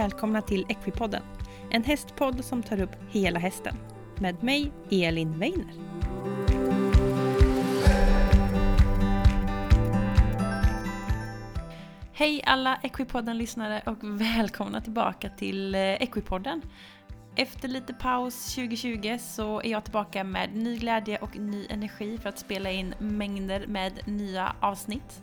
välkomna till Equipodden. En hästpodd som tar upp hela hästen. Med mig, Elin Weiner. Hej alla Equipodden-lyssnare och välkomna tillbaka till eh, Equipodden. Efter lite paus 2020 så är jag tillbaka med ny glädje och ny energi för att spela in mängder med nya avsnitt.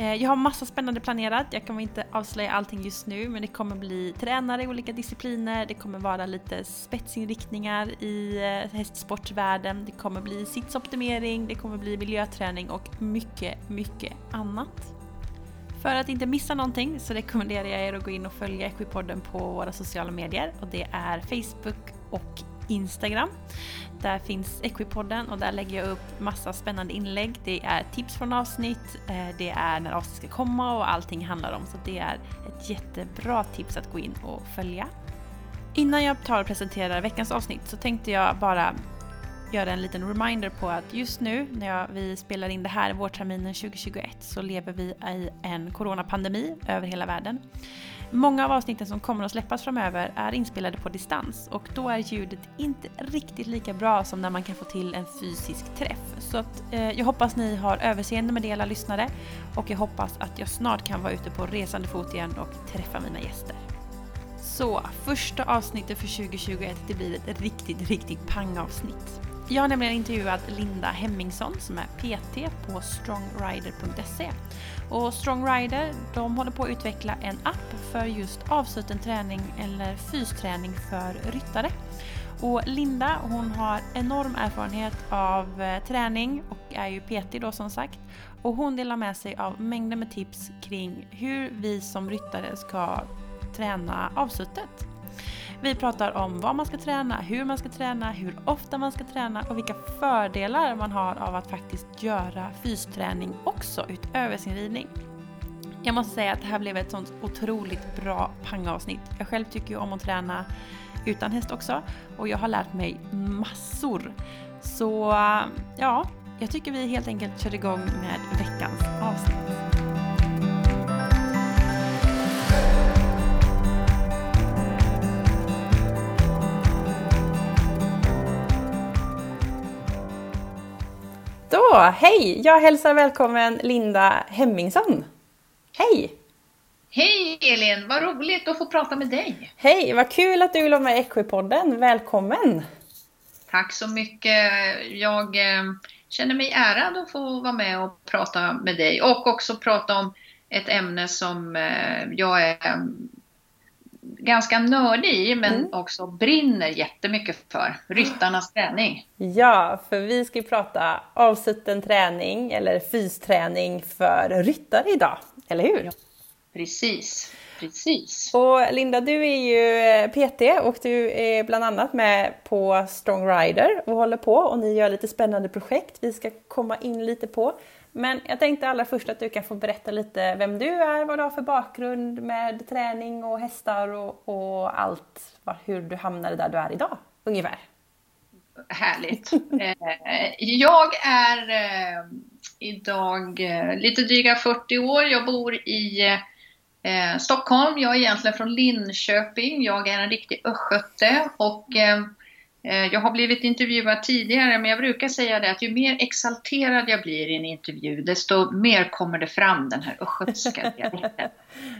Eh, jag har massa spännande planerat, jag kommer inte avslöja allting just nu men det kommer bli tränare i olika discipliner, det kommer vara lite spetsinriktningar i eh, hästsportvärlden, det kommer bli sitsoptimering, det kommer bli miljöträning och mycket, mycket annat. För att inte missa någonting så rekommenderar jag er att gå in och följa Equipodden på våra sociala medier och det är Facebook och Instagram. Där finns Equipodden och där lägger jag upp massa spännande inlägg. Det är tips från avsnitt, eh, det är när avsnitt ska komma och allting handlar om. Så det är ett jättebra tips att gå in och följa. Innan jag tar och presenterar veckans avsnitt så tänkte jag bara göra en liten reminder på att just nu när jag, vi spelar in det här vårterminen 2021 så lever vi i en coronapandemi över hela världen. Många av avsnitten som kommer att släppas framöver är inspelade på distans och då är ljudet inte riktigt lika bra som när man kan få till en fysisk träff. Så att, eh, jag hoppas ni har överseende med det alla lyssnare och jag hoppas att jag snart kan vara ute på resande fot igen och träffa mina gäster. Så, första avsnittet för 2021 det blir ett riktigt, riktigt pangavsnitt. Jag har nämligen intervjuat Linda Hemmingsson som är PT på strongrider.se. Och Strongrider de håller på att utveckla en app för just avsluten träning eller fysträning för ryttare. Och Linda hon har enorm erfarenhet av eh, träning och är ju PT då som sagt. Och hon delar med sig av mängder med tips kring hur vi som ryttare ska träna avslutet. Vi pratar om vad man ska träna, hur man ska träna, hur ofta man ska träna och vilka fördelar man har av att faktiskt göra fysträning också utöver sin ridning. Jag måste säga att det här blev ett sånt otroligt bra pangavsnitt. Jag själv tycker ju om att träna utan häst också och jag har lärt mig massor. Så ja, jag tycker vi helt enkelt kör igång med veckans avsnitt. Hej! Jag hälsar välkommen Linda Hemmingsson. Hej! Hej Elin, vad roligt att få prata med dig. Hej, vad kul att du vill vara med i Equipodden. Välkommen! Tack så mycket. Jag eh, känner mig ärad att få vara med och prata med dig och också prata om ett ämne som eh, jag är ganska nördig i men mm. också brinner jättemycket för. Ryttarnas träning. Ja, för vi ska ju prata avsutten träning eller fysträning för ryttare idag, eller hur? Ja, precis. Precis. Och Linda, du är ju eh, PT och du är bland annat med på Strong Rider och håller på och ni gör lite spännande projekt vi ska komma in lite på. Men jag tänkte allra först att du kan få berätta lite vem du är, vad du har för bakgrund med träning och hästar och, och allt, hur du hamnade där du är idag, ungefär. Härligt. Eh, jag är eh, idag eh, lite dryga 40 år. Jag bor i Stockholm. Jag är egentligen från Linköping. Jag är en riktig östgöte och jag har blivit intervjuad tidigare, men jag brukar säga det att ju mer exalterad jag blir i en intervju, desto mer kommer det fram den här östgötska dialekten.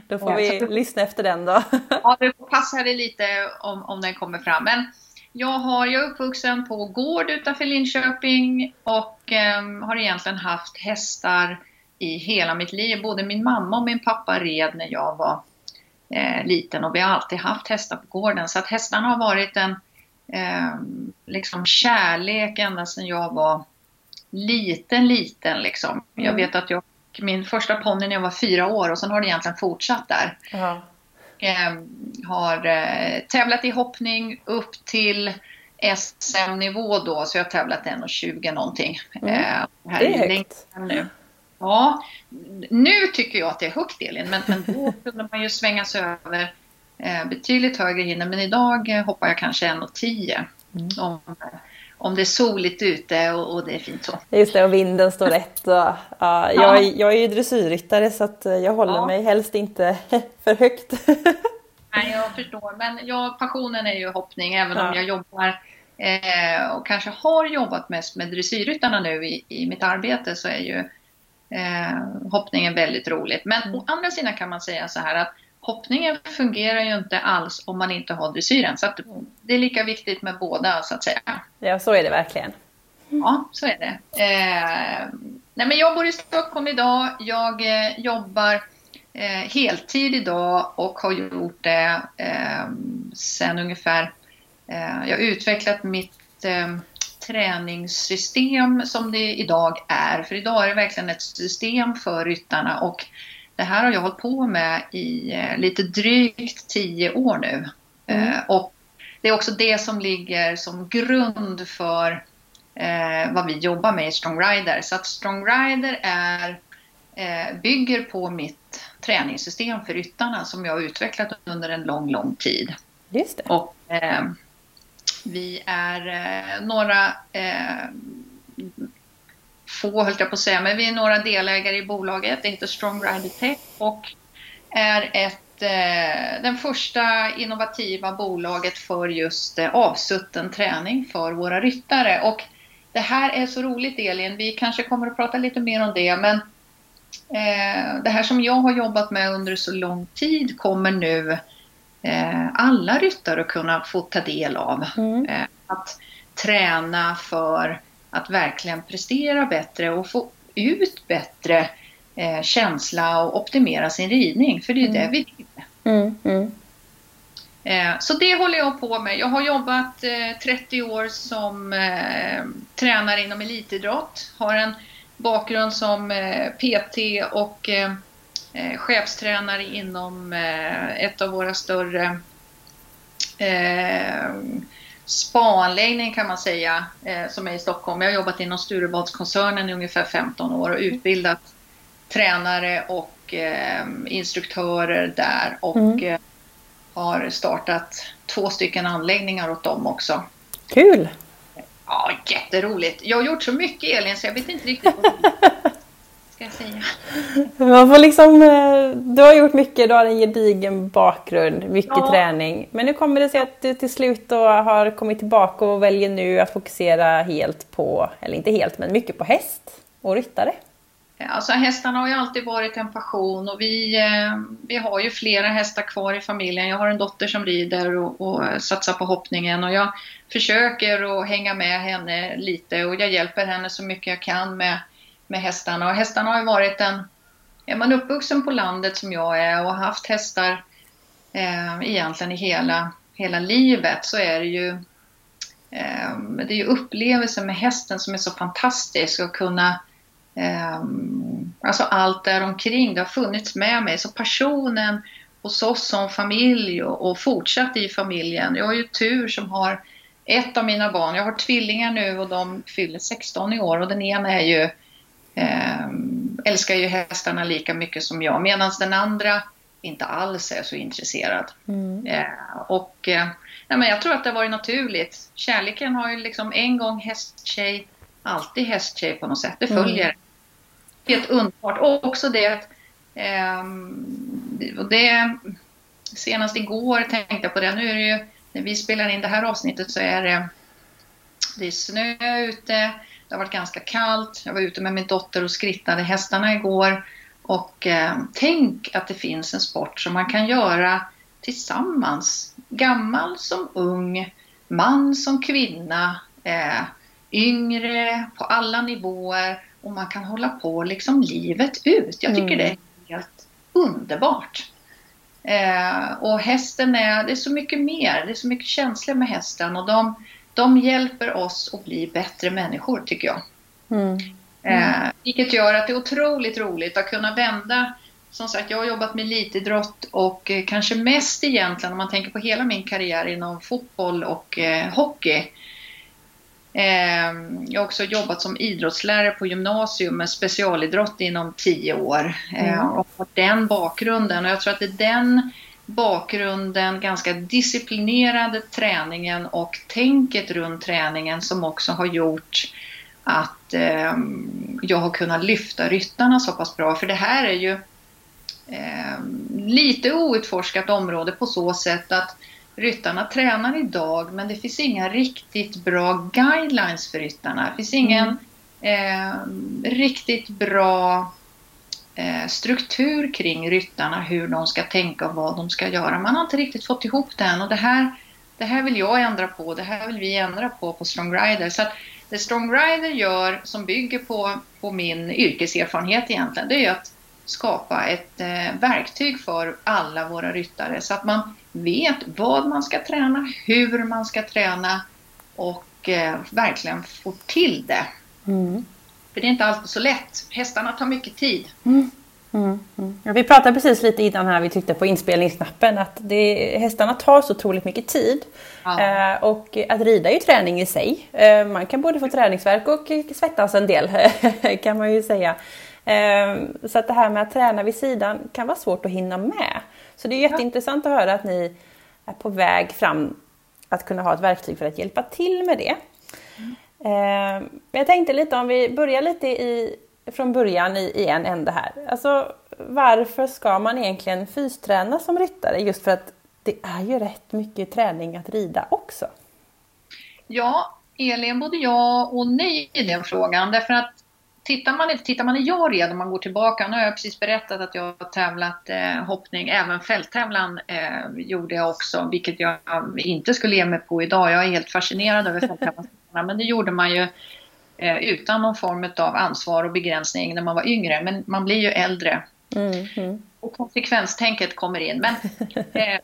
då får vi Så, lyssna efter den då. ja, det passar det lite om, om den kommer fram. Men jag, har, jag är uppvuxen på gård utanför Linköping och eh, har egentligen haft hästar i hela mitt liv. Både min mamma och min pappa red när jag var eh, liten och vi har alltid haft hästar på gården. Så att hästarna har varit en eh, liksom kärlek ända sedan jag var liten, liten liksom. Mm. Jag vet att jag min första ponny när jag var fyra år och sen har det egentligen fortsatt där. Mm. Eh, har eh, tävlat i hoppning upp till SM-nivå då, så jag har tävlat 1,20 någonting. Mm. Eh, här det är högt. Nu. Ja, nu tycker jag att det är högt Elin, men, men då kunde man ju svänga sig över betydligt högre hinder. Men idag eh, hoppar jag kanske 1,10 mm. om, om det är soligt ute och, och, det är fint så. Just det, och vinden står rätt. Och, ja, jag, ja. jag är ju dressyrryttare så eh, jag håller ja. mig helst inte för högt. Nej, jag förstår. Men jag, passionen är ju hoppning, även Ja. om jag jobbar eh, och kanske har jobbat mest med dressyrryttarna nu i, i mitt arbete så är ju eh, hoppningen väldigt roligt. Men Mm. å andra sidan kan man säga så här att hoppningen fungerar ju inte alls om man inte har dressyren. Så det är lika viktigt med båda så att säga. Ja, så är det verkligen. Ja, så är det. Eh, nej, men jag bor i Stockholm idag. Jag eh, jobbar eh, heltid idag och har gjort det eh, sen ungefär... Eh, jag har utvecklat mitt eh, träningssystem som det idag är. För idag är det verkligen ett system för ryttarna och det här har jag hållit på med i eh, lite drygt tio år nu. Mm. Eh, och det är också det som ligger som grund för eh, vad vi jobbar med i Strong Rider. Så att Strong Rider är, eh, bygger på mitt träningssystem för ryttarna som jag har utvecklat under en lång, lång tid. Just det. Och eh, vi är eh, några få höll jag på att säga, men vi är några delägare i bolaget. Det heter Strong Rider Tech och är ett, eh, den första innovativa bolaget för just eh, avsutten träning för våra ryttare. Och det här är så roligt Elin, vi kanske kommer att prata lite mer om det, men eh, det här som jag har jobbat med under så lång tid kommer nu eh, alla ryttare att kunna få ta del av. Mm. Eh, att träna för att verkligen prestera bättre och få ut bättre eh, känsla och optimera sin ridning. För det är det Mm. vi vill. Mm. Mm. Eh, så det håller jag på med. Jag har jobbat eh, 30 år som eh, tränare inom elitidrott. Har en bakgrund som eh, PT och eh, eh, chefstränare inom eh, ett av våra större eh, spaanläggning kan man säga, eh, som är i Stockholm. Jag har jobbat inom Sturebadskoncernen i ungefär 15 år och utbildat tränare och eh, instruktörer där och Mm. eh, har startat två stycken anläggningar åt dem också. Kul! Ja, jätteroligt. Jag har gjort så mycket Elin så jag vet inte riktigt vad ska jag säga. Man får liksom, eh, du har gjort mycket, du har en gedigen bakgrund, mycket Ja. träning. Men nu kommer det sig att du till slut har kommit tillbaka och väljer nu att fokusera helt på, eller inte helt, men mycket på häst och ryttare. Alltså hästarna har ju alltid varit en passion och vi, eh, vi har ju flera hästar kvar i familjen. Jag har en dotter som rider och, och satsar på hoppningen och jag försöker att hänga med henne lite och jag hjälper henne så mycket jag kan med, med hästarna. Och hästarna har ju varit en... Är man uppvuxen på landet som jag är och har haft hästar eh, egentligen i hela, hela livet så är det ju eh, det är ju upplevelsen med hästen som är så fantastisk att kunna eh, alltså allt där omkring det har funnits med mig. Så passionen hos oss som familj och, och fortsatt i familjen. Jag har ju tur som har ett av mina barn, jag har tvillingar nu och de fyller 16 i år och den ena är ju älskar ju hästarna lika mycket som jag medan den andra inte alls är så intresserad. Mm. Eh, och eh, nej, men jag tror att det har varit naturligt. Kärleken har ju liksom en gång hästtjej, alltid hästtjej på något sätt. Det Mm. följer. Helt underbart. Och också det att ehm, och det, senast igår tänkte jag på det. Nu är det ju, när vi spelar in det här avsnittet så är det, det är snö ute. Det har varit ganska kallt. Jag var ute med min dotter och skrittade hästarna igår. Och eh, tänk att det finns en sport som man kan göra tillsammans. Gammal som ung, man som kvinna, eh, yngre, på alla nivåer. Och man kan hålla på liksom livet ut. Jag tycker Mm. det är helt underbart. Eh, och hästen är, det är så mycket mer, det är så mycket känslor med hästen och de, de hjälper oss att bli bättre människor tycker jag. Mm. Eh, vilket gör att det är otroligt roligt att kunna vända. Som sagt, jag har jobbat med elitidrott och eh, kanske mest egentligen om man tänker på hela min karriär inom fotboll och eh, hockey. Eh, jag har också jobbat som idrottslärare på gymnasium med specialidrott inom tio år. Eh, Mm. och har den bakgrunden och jag tror att det är den bakgrunden, ganska disciplinerade träningen och tänket runt träningen som också har gjort att eh, jag har kunnat lyfta ryttarna så pass bra. För det här är ju eh, lite outforskat område på så sätt att ryttarna tränar idag men det finns inga riktigt bra guidelines för ryttarna. Det finns ingen eh, riktigt bra Eh, struktur kring ryttarna, hur de ska tänka och vad de ska göra. Man har inte riktigt fått ihop den och det här, det här vill jag ändra på, det här vill vi ändra på på Strong Rider. Så att det Strong Rider gör, som bygger på, på min yrkeserfarenhet egentligen, det är att skapa ett eh, verktyg för alla våra ryttare så att man vet vad man ska träna, hur man ska träna och eh, verkligen får till det. Mm. För det är inte alltid så lätt. Hästarna tar mycket tid. Mm. Mm, mm. Ja, vi pratade precis lite innan här, vi tryckte på inspelningsknappen, att det, hästarna tar så otroligt mycket tid. Ja. Eh, och att rida är ju träning i sig. Eh, man kan både få träningsverk och svettas en del, kan man ju säga. Eh, så att det här med att träna vid sidan kan vara svårt att hinna med. Så det är jätteintressant att höra att ni är på väg fram att kunna ha ett verktyg för att hjälpa till med det. Eh, jag tänkte lite om vi börjar lite i från början i, i en ände här. Alltså, varför ska man egentligen fysträna som ryttare? Just för att det är ju rätt mycket träning att rida också. Ja, Elin, både ja och nej i den frågan. Därför att tittar man, tittar man i red, om man går tillbaka, nu har jag precis berättat att jag har tävlat eh, hoppning, även fälttävlan eh, gjorde jag också, vilket jag inte skulle ge mig på idag. Jag är helt fascinerad över fälttävlan, men det gjorde man ju eh, utan någon form av ansvar och begränsning när man var yngre. Men man blir ju äldre. Mm, mm. Och konsekvenstänket kommer in. Men eh,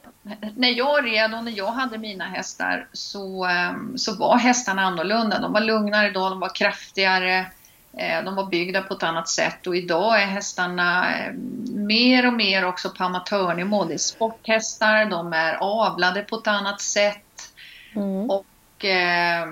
när jag red och när jag hade mina hästar så, eh, så var hästarna annorlunda. De var lugnare då, de var kraftigare. Eh, de var byggda på ett annat sätt och idag är hästarna eh, mer och mer också på amatörnivå. Det är sporthästar, de är avlade på ett annat sätt. Mm. Och eh,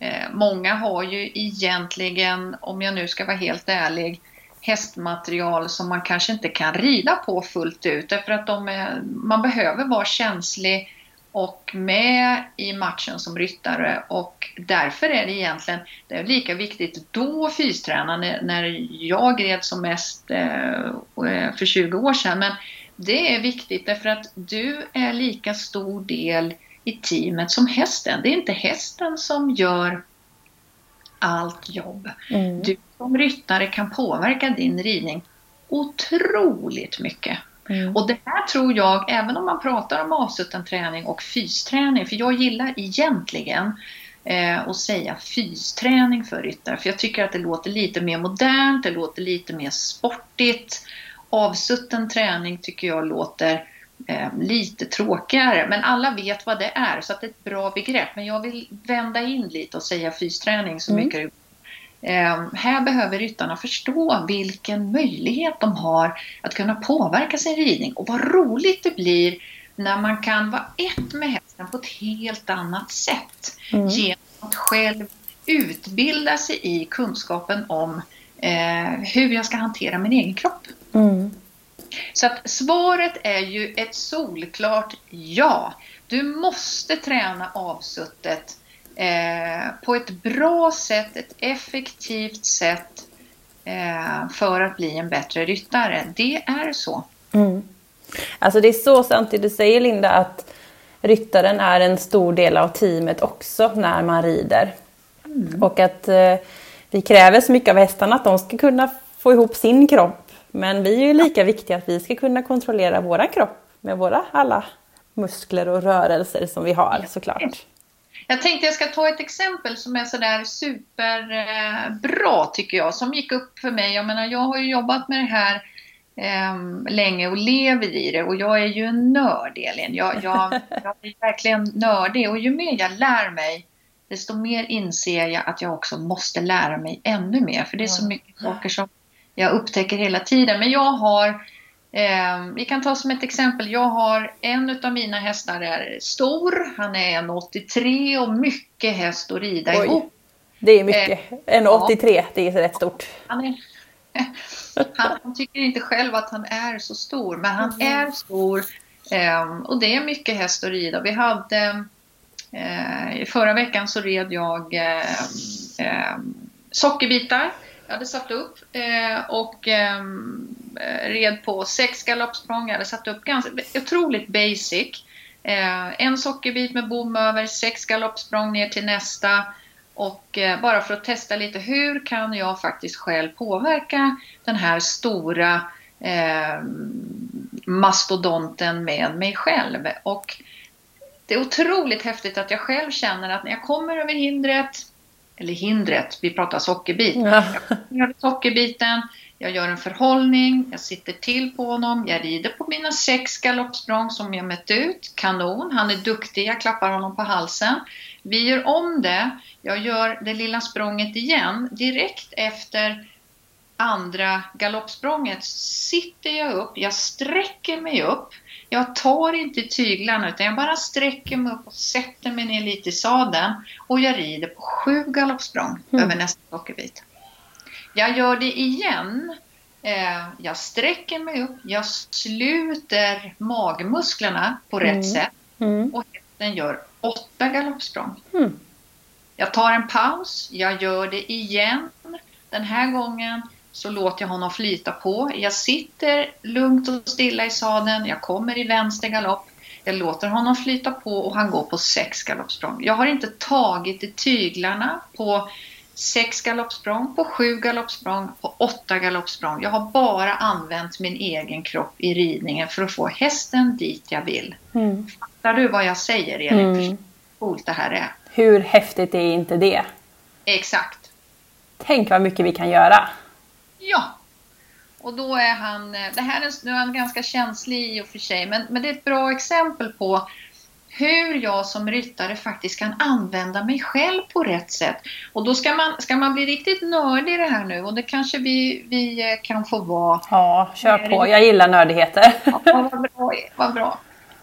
Eh, många har ju egentligen, om jag nu ska vara helt ärlig, hästmaterial som man kanske inte kan rida på fullt ut därför att de är, man behöver vara känslig och med i matchen som ryttare och därför är det egentligen det är lika viktigt då fysträna när, när jag red som mest eh, för 20 år sedan men det är viktigt därför att du är lika stor del i teamet som hästen. Det är inte hästen som gör allt jobb. Mm. Du som ryttare kan påverka din ridning otroligt mycket. Mm. Och det här tror jag, även om man pratar om avsutten träning och fysträning, för jag gillar egentligen eh, att säga fysträning för ryttare, för jag tycker att det låter lite mer modernt, det låter lite mer sportigt. Avsutten träning tycker jag låter eh, lite tråkigare. Men alla vet vad det är, så det är ett bra begrepp. Men jag vill vända in lite och säga fysträning så mm. mycket eh, här behöver ryttarna förstå vilken möjlighet de har att kunna påverka sin ridning och vad roligt det blir när man kan vara ett med hästen på ett helt annat sätt mm. genom att själv utbilda sig i kunskapen om eh, hur jag ska hantera min egen kropp. Mm. Så att svaret är ju ett solklart ja. Du måste träna avsuttet eh, på ett bra sätt, ett effektivt sätt eh, för att bli en bättre ryttare. Det är så. Mm. Alltså det är så sant det du säger Linda att ryttaren är en stor del av teamet också när man rider. Mm. Och att eh, vi kräver så mycket av hästarna att de ska kunna få ihop sin kropp men vi är ju lika viktiga att vi ska kunna kontrollera våra kropp med våra alla muskler och rörelser som vi har såklart. Jag tänkte jag ska ta ett exempel som är sådär superbra tycker jag, som gick upp för mig. Jag menar, jag har ju jobbat med det här eh, länge och lever i det och jag är ju en nörd Elin. Jag, jag, jag är verkligen nördig och ju mer jag lär mig desto mer inser jag att jag också måste lära mig ännu mer. För det är så mycket saker som jag upptäcker hela tiden. Men jag har, eh, vi kan ta som ett exempel, jag har en av mina hästar är stor, han är 1,83 och mycket häst att rida Oj. ihop. Det är mycket. Eh, 1,83 ja. det är rätt stort. Han, är, han, han, tycker inte själv att han är så stor, men han mm. är stor eh, och det är mycket häst att rida. Vi hade eh, Förra veckan så red jag eh, eh, sockerbitar jag hade satt upp eh, och ehm, eh, red på sex galoppsprång. Jag hade satt upp ganska otroligt basic. Eh, en sockerbit med bom över, sex galoppsprång ner till nästa. Och eh, bara för att testa lite, hur kan jag faktiskt själv påverka den här stora eh, mastodonten med mig själv? Och det är otroligt häftigt att jag själv känner att när jag kommer över hindret, eller hindret, vi pratar sockerbit. Ja. Jag gör sockerbiten, jag gör en förhållning, jag sitter till på honom, jag rider på mina sex galoppsprång som jag mätt ut. Kanon, han är duktig, jag klappar honom på halsen. Vi gör om det, jag gör det lilla språnget igen. Direkt efter andra galoppsprånget sitter jag upp, jag sträcker mig upp. Jag tar inte tyglarna utan jag bara sträcker mig upp och sätter mig ner lite i sadeln och jag rider på sju galoppsprång mm. över nästa sockerbit. Jag gör det igen. Eh, jag sträcker mig upp, jag sluter magmusklerna på rätt mm. sätt mm. och hästen gör åtta galoppsprång. Mm. Jag tar en paus, jag gör det igen. Den här gången så låter jag honom flyta på. Jag sitter lugnt och stilla i sadeln, jag kommer i vänster galopp. Jag låter honom flyta på och han går på sex galoppsprång. Jag har inte tagit i tyglarna på sex galoppsprång, på sju galoppsprång, på åtta galoppsprång. Jag har bara använt min egen kropp i ridningen för att få hästen dit jag vill. Mm. Fattar du vad jag säger Elin? Mm. Coolt det här är. Hur häftigt är inte det? Exakt. Tänk vad mycket vi kan göra. Ja. Och då är han, eh, det här är, nu är han ganska känslig i och för sig, men, men det är ett bra exempel på hur jag som ryttare faktiskt kan använda mig själv på rätt sätt. Och då ska man, ska man bli riktigt nördig i det här nu och det kanske vi, vi eh, kan få vara. Ja, kör på. Jag gillar nördigheter. Ja, vad bra. Vad bra.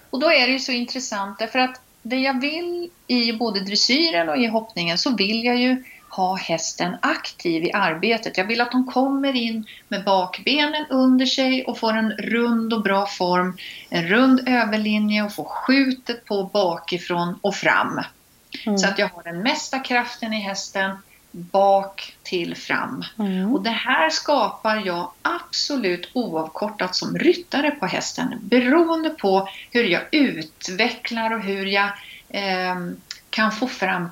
Och då är det ju så intressant därför att det jag vill i både dressyren och i hoppningen så vill jag ju ha hästen aktiv i arbetet. Jag vill att de kommer in med bakbenen under sig och får en rund och bra form, en rund överlinje och får skjutet på bakifrån och fram. Mm. Så att jag har den mesta kraften i hästen bak till fram. Mm. Och det här skapar jag absolut oavkortat som ryttare på hästen beroende på hur jag utvecklar och hur jag eh, kan få fram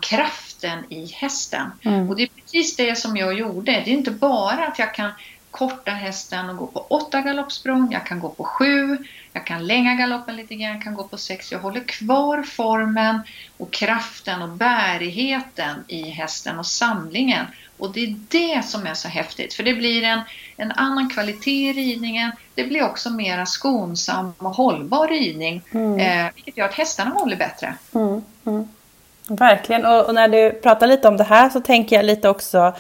kraften i hästen. Mm. Och det är precis det som jag gjorde. Det är inte bara att jag kan korta hästen och gå på åtta galoppsprång, jag kan gå på sju, jag kan länga galoppen lite grann, jag kan gå på sex. Jag håller kvar formen och kraften och bärigheten i hästen och samlingen. Och det är det som är så häftigt, för det blir en, en annan kvalitet i ridningen. Det blir också mera skonsam och hållbar ridning, mm. eh, vilket gör att hästarna håller bättre. Mm. Mm. Verkligen, och, och, när du pratar lite om det här så tänker jag lite också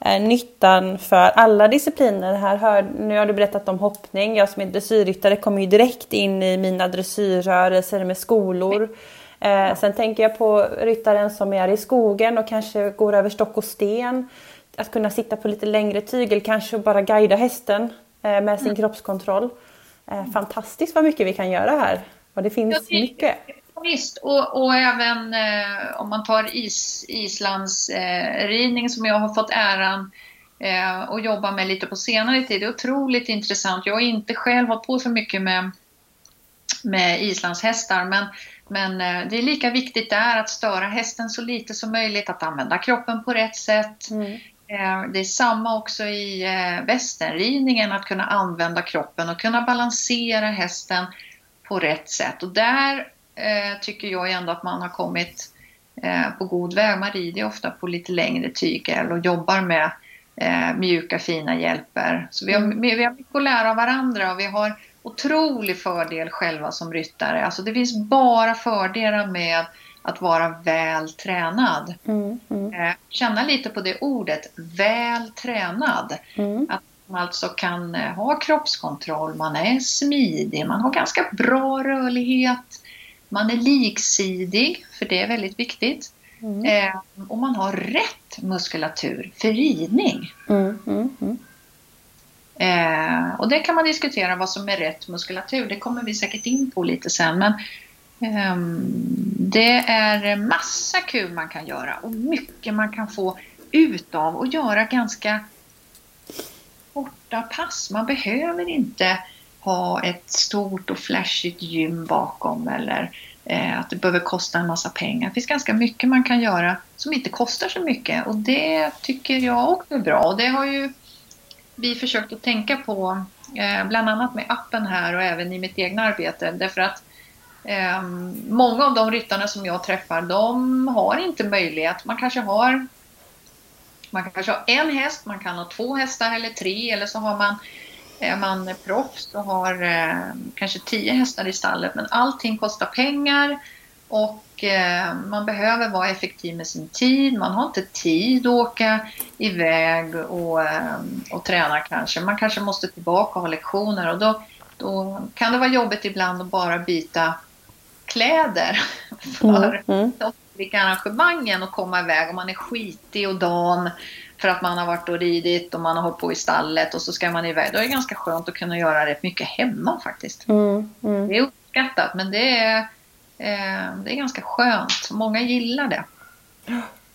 eh, nyttan för alla discipliner. Här hör, nu har du berättat om hoppning. Jag som är dressyrryttare kommer ju direkt in i mina dressyrrörelser med skolor. Eh, sen tänker jag på ryttaren som är i skogen och kanske går över stock och sten. Att kunna sitta på lite längre tygel, kanske bara guida hästen eh, med sin mm. kroppskontroll. Eh, fantastiskt vad mycket vi kan göra här. Och det finns mycket visst, och, och även eh, om man tar is, Islands eh, ridning som jag har fått äran eh, att jobba med lite på senare tid. Det är otroligt intressant. Jag har inte själv hållit på så mycket med, med islandshästar men, men eh, det är lika viktigt där att störa hästen så lite som möjligt, att använda kroppen på rätt sätt. Mm. Eh, det är samma också i eh, västernridningen, att kunna använda kroppen och kunna balansera hästen på rätt sätt. Och där eh, tycker jag ändå att man har kommit eh, på god väg. Man rider ofta på lite längre tygel och jobbar med eh, mjuka fina hjälper. Så vi har, mm. vi har mycket att lära av varandra och vi har otrolig fördel själva som ryttare. Alltså det finns bara fördelar med att vara väl tränad. Mm, mm. Eh, känna lite på det ordet, väl tränad. Mm. Att man alltså kan ha kroppskontroll, man är smidig, man har ganska bra rörlighet. Man är liksidig, för det är väldigt viktigt. Mm. Eh, och man har rätt muskulatur för ridning. Mm, mm, mm, eh, och det kan man diskutera vad som är rätt muskulatur. Det kommer vi säkert in på lite sen. Men eh, det är massa kul man kan göra och mycket man kan få ut av och göra ganska korta pass. Man behöver inte ha ett stort och flashigt gym bakom eller eh, att det behöver kosta en massa pengar. Det finns ganska mycket man kan göra som inte kostar så mycket och det tycker jag också är bra. Och det har ju vi försökt att tänka på, eh, bland annat med appen här och även i mitt egna arbete. Därför att eh, många av de ryttarna som jag träffar, de har inte möjlighet. Man kanske har man kanske har en häst, man kan ha två hästar eller tre eller så har man är man proffs och har eh, kanske tio hästar i stallet men allting kostar pengar och eh, man behöver vara effektiv med sin tid. Man har inte tid att åka iväg och, eh, och träna kanske. Man kanske måste tillbaka och ha lektioner och då, då kan det vara jobbigt ibland att bara byta kläder för mm, mm. de olika arrangemangen och komma iväg och man är skitig och dan för att man har varit och ridit och man har hållit på i stallet och så ska man iväg. Då är det ganska skönt att kunna göra rätt mycket hemma faktiskt. Mm, mm. Det är uppskattat men det är, eh, det är ganska skönt. Många gillar det.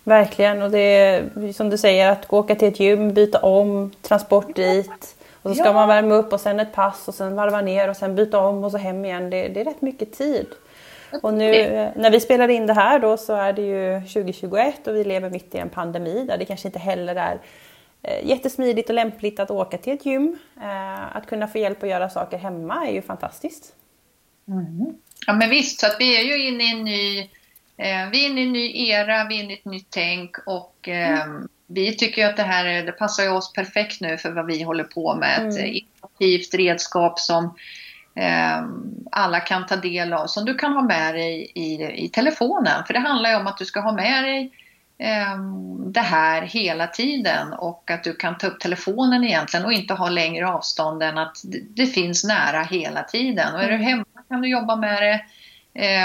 Verkligen och det är som du säger att gå åka till ett gym, byta om, transport dit. Och så ska ja. man värma upp och sen ett pass och sen varva ner och sen byta om och så hem igen. Det, det är rätt mycket tid. Och nu när vi spelar in det här då så är det ju 2021 och vi lever mitt i en pandemi där det kanske inte heller är eh, jättesmidigt och lämpligt att åka till ett gym. Eh, att kunna få hjälp att göra saker hemma är ju fantastiskt. Mm. Ja men visst, så att vi är ju inne i en ny, eh, vi är inne i en ny era, vi är inne i ett nytt tänk och mm. vi tycker att det här det passar ju oss perfekt nu för vad vi håller på med. Mm. Ett innovativt redskap som alla kan ta del av, som du kan ha med dig i, i telefonen. För det handlar ju om att du ska ha med dig ehm, det här hela tiden och att du kan ta upp telefonen egentligen och inte ha längre avstånd än att det finns nära hela tiden. Och är du mm. hemma kan du jobba med det.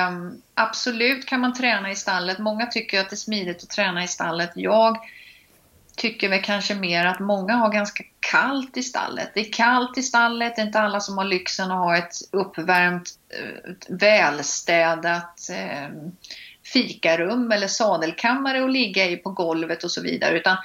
Um, absolut kan man träna i stallet. Många tycker att det är smidigt att träna i stallet. Jag tycker väl kanske mer att många har ganska kallt i stallet. Det är kallt i stallet, det är inte alla som har lyxen att ha ett uppvärmt, eh, välstädat eh, fikarum eller sadelkammare att ligga i på golvet och så vidare. Utan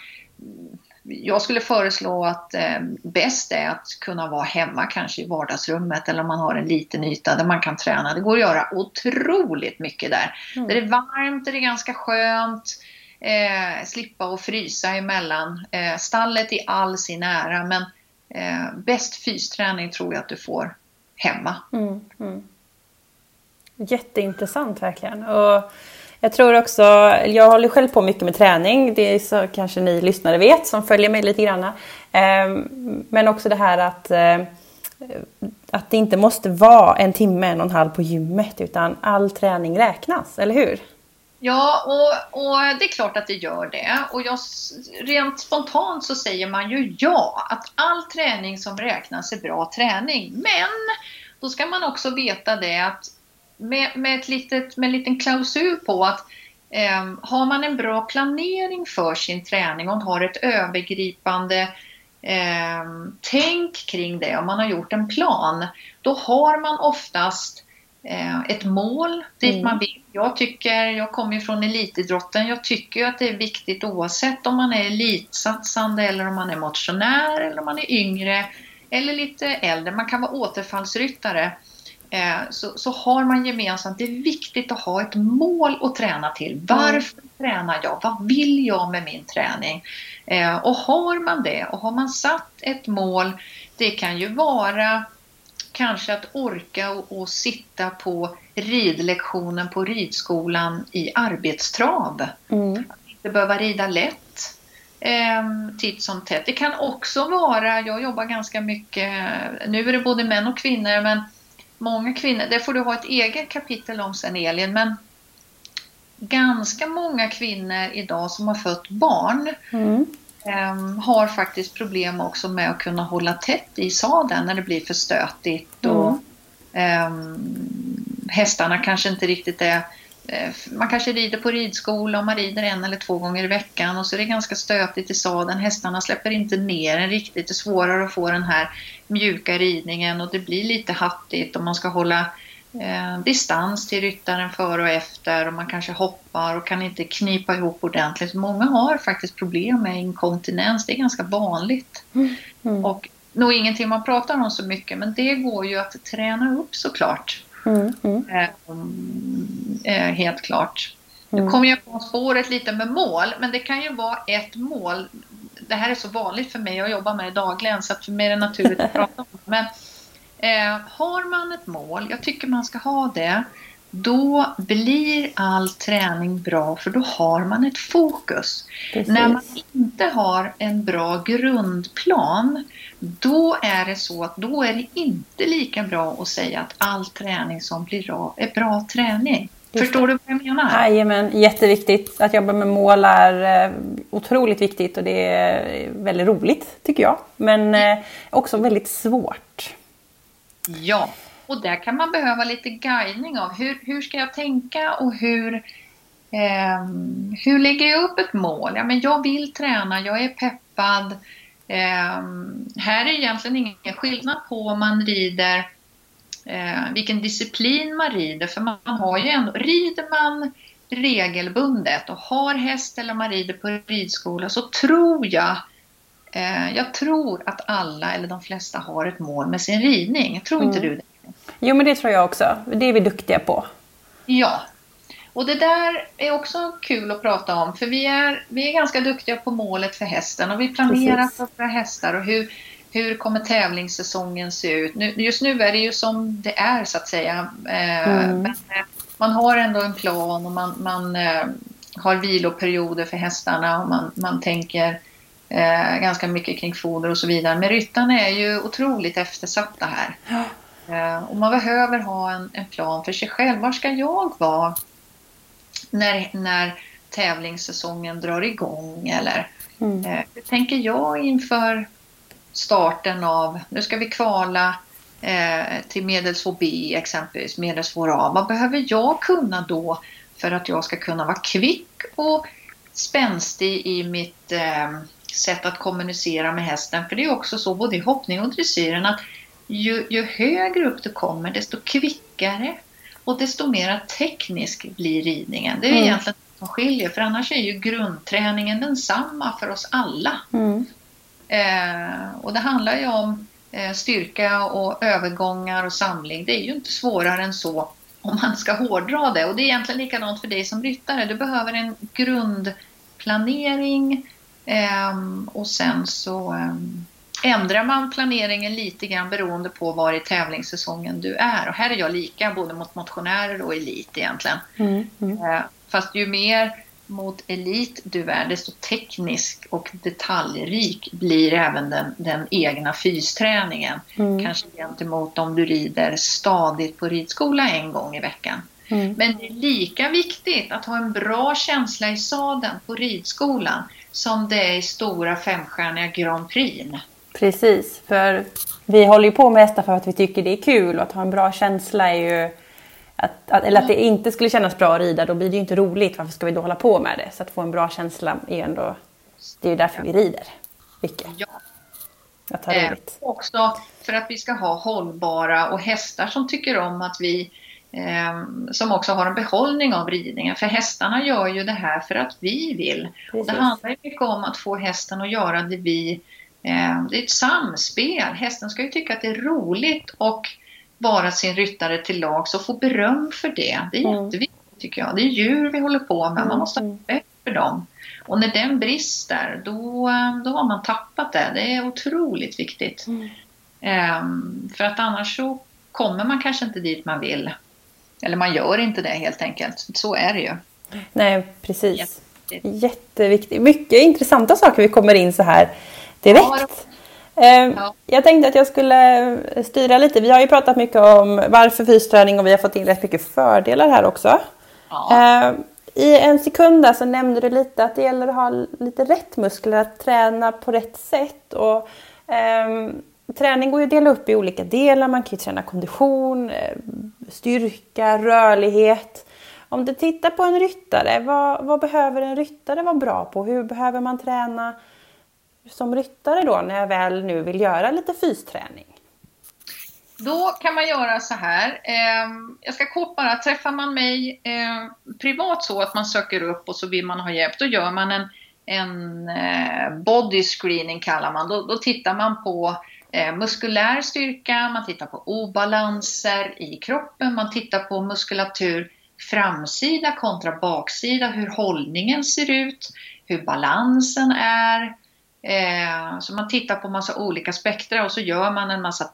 jag skulle föreslå att eh, bäst är att kunna vara hemma kanske i vardagsrummet eller om man har en liten yta där man kan träna. Det går att göra otroligt mycket där. Mm. Där det är varmt, där det är ganska skönt eh, slippa och frysa emellan. Eh, stallet i all sin ära men eh, bäst fysträning tror jag att du får hemma. Mm, mm. Jätteintressant verkligen. Och jag tror också, jag håller själv på mycket med träning, det är så kanske ni lyssnare vet som följer mig lite grann. Eh, men också det här att eh, att det inte måste vara en timme, en och en halv på gymmet utan all träning räknas, eller hur? Ja, och, och, det är klart att det gör det. Och jag, rent spontant så säger man ju ja, att all träning som räknas är bra träning. Men då ska man också veta det att med, med, ett litet, med en liten klausul på att eh, har man en bra planering för sin träning och har ett övergripande eh, tänk kring det, om man har gjort en plan, då har man oftast ett mål dit mm. man vill. Jag tycker, jag kommer ju från elitidrotten, jag tycker att det är viktigt oavsett om man är elitsatsande eller om man är motionär eller om man är yngre eller lite äldre. Man kan vara återfallsryttare. Eh, så, så har man gemensamt, det är viktigt att ha ett mål att träna till. Mm. Varför mm. tränar jag? Vad vill jag med min träning? Eh, och har man det och har man satt ett mål, det kan ju vara kanske att orka och, och, sitta på ridlektionen på ridskolan i arbetstrav. Mm. Att inte behöva rida lätt eh, titt som tätt. Det kan också vara, jag jobbar ganska mycket, nu är det både män och kvinnor, men många kvinnor, det får du ha ett eget kapitel om sen Elin, men ganska många kvinnor idag som har fött barn mm. Ehm, har faktiskt problem också med att kunna hålla tätt i sadeln när det blir för stötigt. Mm. Och, um, hästarna kanske inte riktigt är eh, man kanske rider på ridskola och man rider en eller två gånger i veckan och så är det ganska stötigt i sadeln. Hästarna släpper inte ner den riktigt. Det är svårare att få den här mjuka ridningen och det blir lite hattigt och man ska hålla eh, distans till ryttaren före och efter och man kanske hoppar och kan inte knipa ihop ordentligt. Många har faktiskt problem med inkontinens, det är ganska vanligt. Mm. Mm. Och nog ingenting man pratar om så mycket men det går ju att träna upp såklart. Mm. mm. Eh, eh, helt klart. Nu mm. kommer jag på spåret lite med mål, men det kan ju vara ett mål. Det här är så vanligt för mig, jag jobbar med det dagligen så för mig är det naturligt att prata om det. Men eh, har man ett mål, jag tycker man ska ha det, då blir all träning bra för då har man ett fokus. Precis. När man inte har en bra grundplan, då är det så att då är det inte lika bra att säga att all träning som blir bra är bra träning. Förstår du vad jag menar? Jajamän, jätteviktigt. Att jobba med mål är eh, otroligt viktigt och det är väldigt roligt tycker jag. Men eh, också väldigt svårt. Ja, och där kan man behöva lite guidning av hur, hur ska jag tänka och hur, eh, hur lägger jag upp ett mål? Ja, men jag vill träna, jag är peppad. Eh, här är egentligen ingen skillnad på om man rider eh, vilken disciplin man rider. För man har ju ändå, rider man regelbundet och har häst eller man rider på ridskola så tror jag eh, jag tror att alla eller de flesta har ett mål med sin ridning. Tror inte mm. du det? Jo men det tror jag också. Det är vi duktiga på. Ja. Och det där är också kul att prata om för vi är, vi är ganska duktiga på målet för hästen och vi planerar Precis. för våra hästar och hur, hur kommer tävlingssäsongen se ut? Nu, just nu är det ju som det är så att säga. Eh, mm. Men eh, man har ändå en plan och man, man eh, har viloperioder för hästarna och man, man tänker eh, ganska mycket kring foder och så vidare. Men ryttarna är ju otroligt eftersatta här. Ja. Eh, och man behöver ha en, en, plan för sig själv. Var ska jag vara när, när tävlingssäsongen drar igång? Eller mm. eh, hur tänker jag inför starten av, nu ska vi kvala eh, till medels 2B exempelvis, medels 2A. Vad behöver jag kunna då för att jag ska kunna vara kvick och spänstig i mitt eh, sätt att kommunicera med hästen? För det är också så både i hoppning och dressyren att ju, ju högre upp du kommer desto kvickare och desto mer teknisk blir ridningen. Det är mm. egentligen som skiljer för annars är ju grundträningen densamma för oss alla. Mm. Eh, och det handlar ju om eh, styrka och övergångar och samling. Det är ju inte svårare än så om man ska hårdra det. Och det är egentligen likadant för dig som ryttare. Du behöver en grundplanering och sen så ehm, ändrar man planeringen lite grann beroende på var i tävlingssäsongen du är. Och här är jag lika både mot motionärer och elit egentligen. Mm, mm. Eh, fast ju mer mot elit du är, desto teknisk och detaljrik blir även den, den egna fysträningen. Mm. Kanske gentemot om du rider stadigt på ridskola en gång i veckan. Mm. Men det är lika viktigt att ha en bra känsla i sadeln på ridskolan som det är i stora femstjärniga Grand Prix. Precis, för vi håller ju på med hästar för att vi tycker det är kul och att ha en bra känsla är ju att, att, eller att det inte skulle kännas bra att rida, då blir det ju inte roligt. Varför ska vi då hålla på med det? Så att få en bra känsla är ändå, det är ju därför vi rider mycket. Ja. Att ha eh, också för att vi ska ha hållbara och hästar som tycker om att vi eh, som också har en behållning av ridningen. För hästarna gör ju det här för att vi vill. Och det handlar mycket om att få hästen att göra det vi... Eh, det är ett samspel. Hästen ska ju tycka att det är roligt och vara sin ryttare till lags och få beröm för det. Det är mm. jätteviktigt tycker jag. Det är djur vi håller på med, man måste ha mm. respekt för dem. Och när den brister, då, då har man tappat det. Det är otroligt viktigt. Mm. Um, för att annars så kommer man kanske inte dit man vill. Eller man gör inte det helt enkelt. Så är det ju. Nej, precis. Jätteviktigt. Jätteviktigt. Mycket intressanta saker vi kommer in så här direkt. Ja, Ehm, ja. Jag tänkte att jag skulle styra lite. Vi har ju pratat mycket om varför fysträning och vi har fått in rätt mycket fördelar här också. Ja. Ehm, I en sekund där så nämnde du lite att det gäller att ha lite rätt muskler, att träna på rätt sätt. Och, eh, träning går ju att dela upp i olika delar. Man kan ju träna kondition, eh, styrka, rörlighet. Om du tittar på en ryttare, vad, vad behöver en ryttare vara bra på? Hur behöver man träna som ryttare då när jag väl nu vill göra lite fysträning? Då kan man göra så här. Ehm, jag ska kort bara, träffar man mig ehm, privat så att man söker upp och så vill man ha hjälp, då gör man en, en eh, body screening kallar man. Då, då tittar man på eh, muskulär styrka, man tittar på obalanser i kroppen, man tittar på muskulatur framsida kontra baksida, hur hållningen ser ut, hur balansen är. Eh, så man tittar på massa olika spektra och så gör man en massa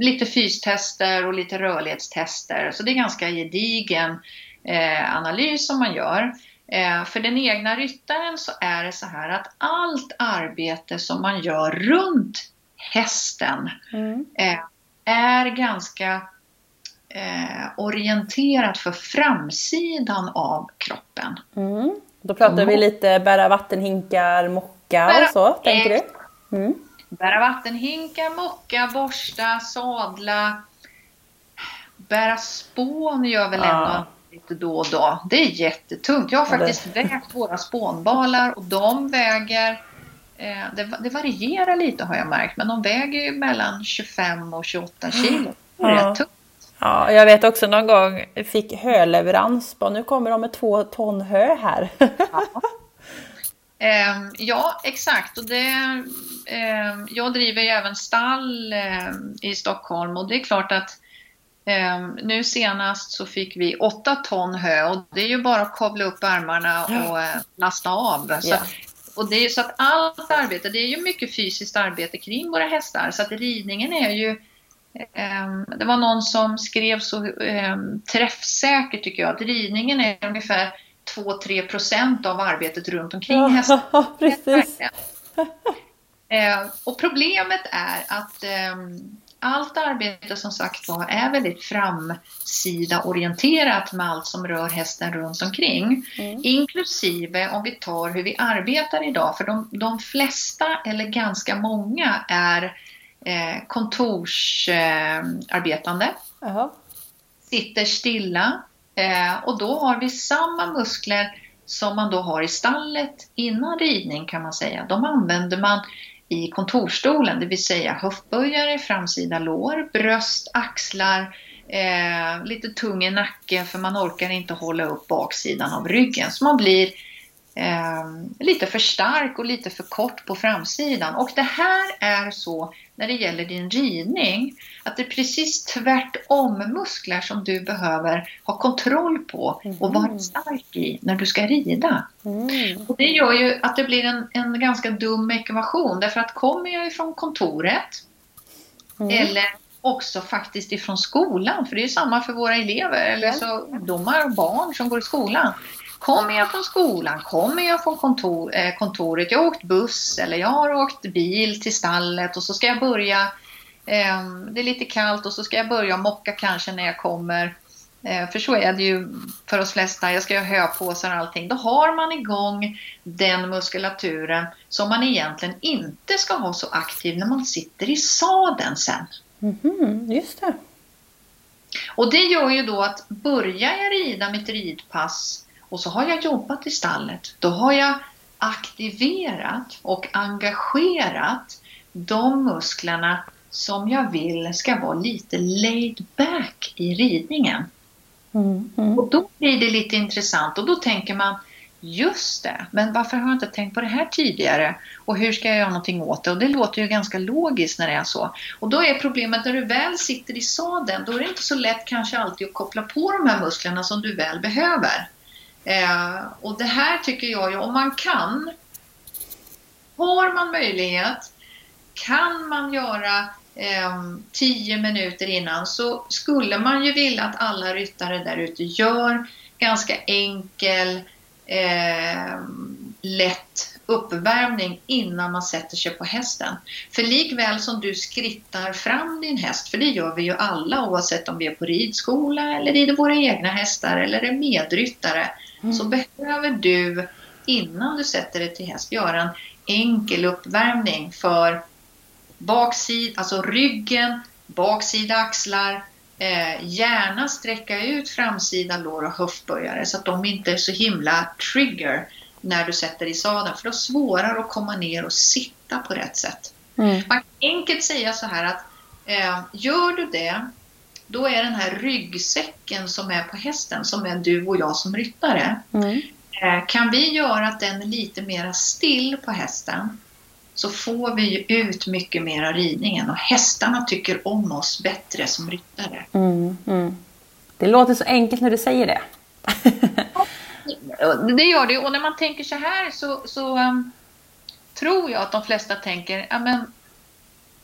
lite fystester och lite rörlighetstester. Så det är ganska gedigen eh, analys som man gör. Eh, för den egna ryttaren så är det så här att allt arbete som man gör runt hästen mm. Eh, är ganska eh, orienterat för framsidan av kroppen. Mm. Då pratar mm. vi lite bära vattenhinkar, mocka bära, och så, tänker du? Mm. Bära vattenhinkar, mocka, borsta, sadla. Bära spån gör väl ändå ja. lite då och då. Det är jättetungt. Jag har faktiskt vägt våra spånbalar och de väger det, det, varierar lite har jag märkt, men de väger ju mellan 25 och 28 kilo. Det är ja. tungt. Ja, jag vet också någon gång fick höleverans. nu kommer de med två ton hö här. ja. Eh, ja, exakt. Och det, eh, jag driver ju även stall eh, i Stockholm och det är klart att ehm, nu senast så fick vi åtta ton hö och det är ju bara att kavla upp armarna och eh, lasta av. Så, yeah. Och det är, så att allt arbete, det är ju mycket fysiskt arbete kring våra hästar så att ridningen är ju Ehm, det var någon som skrev så ehm, träffsäkert tycker jag att ridningen är ungefär 2-3 procent av arbetet runt omkring hästen. Ja, precis. Ehm, och problemet är att allt arbete som sagt var är väldigt framsida orienterat med allt som rör hästen runt omkring. Mm. Inklusive om vi tar hur vi arbetar idag, för de, de flesta eller ganska många är eh, kontorsarbetande. Eh, sitter stilla eh, och då har vi samma muskler som man då har i stallet innan ridning kan man säga. De använder man i kontorstolen, det vill säga höftböjare, framsida lår, bröst, axlar, eh, lite tung i nacken för man orkar inte hålla upp baksidan av ryggen. Så man blir eh, lite för stark och lite för kort på framsidan. Och det här är så när det gäller din ridning, att det är precis tvärtom muskler som du behöver ha kontroll på och vara mm. stark i när du ska rida. Mm. Och det gör ju att det blir en, en ganska dum ekvation därför att kommer jag ifrån kontoret mm. eller också faktiskt ifrån skolan, för det är samma för våra elever eller så ungdomar och barn som går i skolan. Kommer jag från skolan? Kommer jag från kontor, eh, kontoret? Jag har åkt buss eller jag har åkt bil till stallet och så ska jag börja. Eh, det är lite kallt och så ska jag börja mocka kanske när jag kommer. Eh, för så är det ju för oss flesta. Jag ska ha höpåsar och allting. Då har man igång den muskulaturen som man egentligen inte ska ha så aktiv när man sitter i sadeln sen. Mm -hmm, just det. Och det gör ju då att börjar jag rida mitt ridpass och så har jag jobbat i stallet. Då har jag aktiverat och engagerat de musklerna som jag vill ska vara lite laid back i ridningen. Mm, mm. Och då blir det lite intressant och då tänker man Just det, men varför har jag inte tänkt på det här tidigare? Och hur ska jag göra någonting åt det? Och det låter ju ganska logiskt när det är så. Och då är problemet när du väl sitter i sadeln, då är det inte så lätt kanske alltid att koppla på de här musklerna som du väl behöver. Eh, och det här tycker jag ju, om man kan, har man möjlighet, kan man göra eh, tio minuter innan så skulle man ju vilja att alla ryttare där ute gör ganska enkel, eh, lätt uppvärmning innan man sätter sig på hästen. För likväl som du skrittar fram din häst, för det gör vi ju alla oavsett om vi är på ridskola eller rider våra egna hästar eller är medryttare, så mm. behöver du innan du sätter dig till häst göra en enkel uppvärmning för baksida, alltså ryggen, baksida axlar, eh, gärna sträcka ut framsida lår och höftböjare så att de inte är så himla trigger när du sätter i sadeln för då är det svårare att komma ner och sitta på rätt sätt. Mm. Man kan enkelt säga så här att Eh, gör du det, då är den här ryggsäcken som är på hästen, som är du och jag som ryttare, Mm. eh, kan vi göra att den är lite mera still på hästen så får vi ut mycket mer av ridningen och hästarna tycker om oss bättre som ryttare. Mm. Mm. Det låter så enkelt när du säger det. Det gör det och när man tänker så här så, så um, tror jag att de flesta tänker, ja men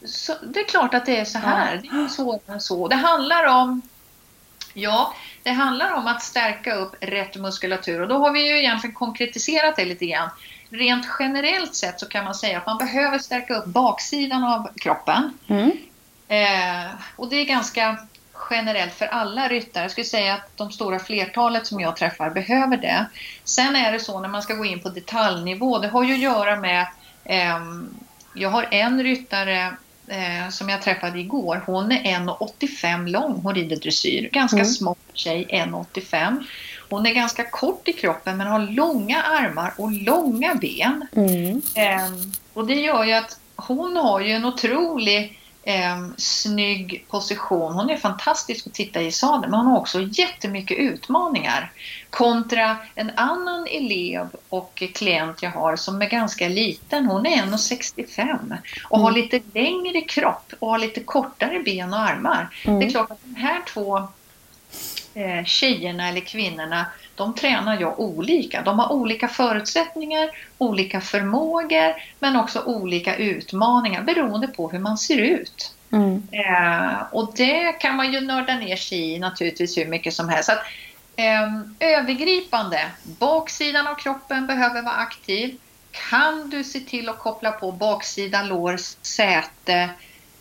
så, det är klart att det är så här, det är svårare än så. Det handlar om, ja, det handlar om att stärka upp rätt muskulatur och då har vi ju egentligen konkretiserat det lite grann. Rent generellt sett så kan man säga att man behöver stärka upp baksidan av kroppen. Mm. Eh, och det är ganska generellt för alla ryttare. Jag skulle säga att de stora flertalet som jag träffar behöver det. Sen är det så när man ska gå in på detaljnivå, det har ju att göra med ehm, jag har en ryttare eh, som jag träffade igår. Hon är 1,85 lång. Hon rider dressyr. Ganska Mm. smart tjej, 1,85. Hon är ganska kort i kroppen men har långa armar och långa ben. Mm. Ehm, och det gör ju att hon har ju en otrolig ehm, snygg position. Hon är fantastisk att titta i sadeln men hon har också jättemycket utmaningar. Kontra en annan elev och klient jag har som är ganska liten. Hon är 1,65 och har Mm. lite längre kropp och har lite kortare ben och armar. Det är Mm. klart att de här två eh, tjejerna eller kvinnorna, de tränar jag olika. De har olika förutsättningar, olika förmågor men också olika utmaningar beroende på hur man ser ut. Mm. Eh, och det kan man ju nörda ner sig i naturligtvis hur mycket som helst. Så att, eh, övergripande, baksidan av kroppen behöver vara aktiv. Kan du se till att koppla på baksida lår, säte,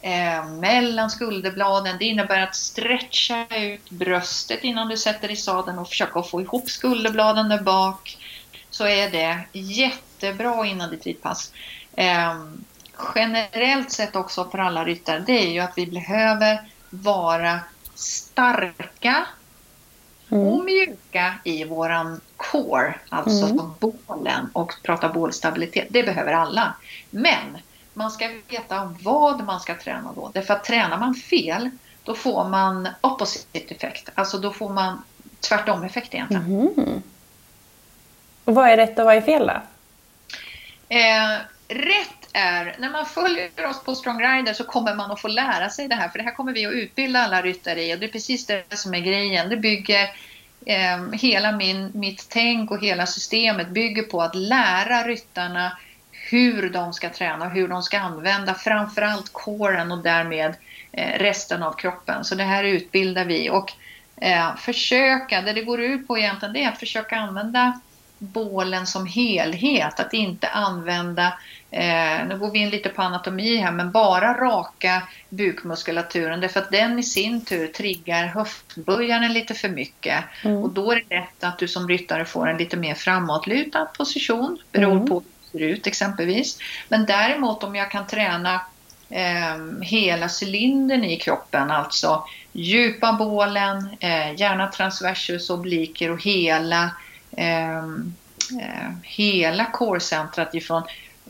eh, mellan skulderbladen. Det innebär att stretcha ut bröstet innan du sätter i sadeln och försöka få ihop skulderbladen där bak. Så är det jättebra innan ditt ridpass. Eh, generellt sett också för alla ryttare, det är ju att vi behöver vara starka och Mm. mjuka i våran core, alltså Mm. bålen och prata bålstabilitet. Det behöver alla. Men man ska veta vad man ska träna då. Därför att tränar man fel, då får man opposite effekt. Alltså då får man tvärtom effekt egentligen. Mhm. Och vad är rätt och vad är fel då? Eh, rätt är, när man följer oss på Strong Rider så kommer man att få lära sig det här. För det här kommer vi att utbilda alla ryttare i och det är precis det som är grejen. Det bygger eh, hela min, mitt tänk och hela systemet bygger på att lära ryttarna hur de ska träna och hur de ska använda framförallt kåren och därmed eh, resten av kroppen. Så det här utbildar vi och eh, försöka, det det går ut på egentligen det är att försöka använda bålen som helhet, att inte använda, eh, nu går vi in lite på anatomi här, men bara raka bukmuskulaturen därför att den i sin tur triggar höftböjaren lite för mycket. Mm. Och då är det lätt att du som ryttare får en lite mer framåtlutad position, beror Mm. på ser ut exempelvis. Men däremot om jag kan träna eh, hela cylindern i kroppen, alltså djupa bålen, eh, gärna transversus, obliker och hela ehm, eh, hela core-centrat ifrån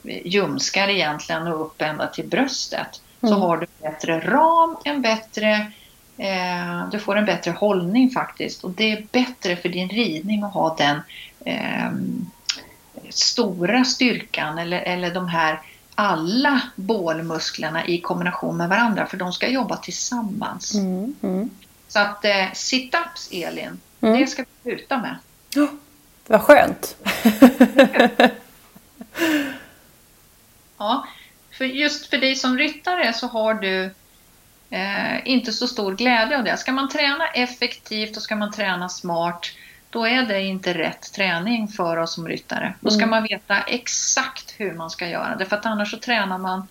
ljumskar egentligen och upp ända till bröstet. Så Mm. har du en bättre ram, en bättre eh, du får en bättre hållning faktiskt och det är bättre för din ridning att ha den ehm, stora styrkan eller, eller de här alla bålmusklerna i kombination med varandra för de ska jobba tillsammans. Mm. Mm. Så att eh, sit-ups Elin, Mm. det ska vi sluta med. Ja, vad skönt. Ja, för just för dig som ryttare så har du eh, inte så stor glädje av det. Ska man träna effektivt och ska man träna smart, då är det inte rätt träning för oss som ryttare. Då ska Mm. man veta exakt hur man ska göra det, för att annars så tränar man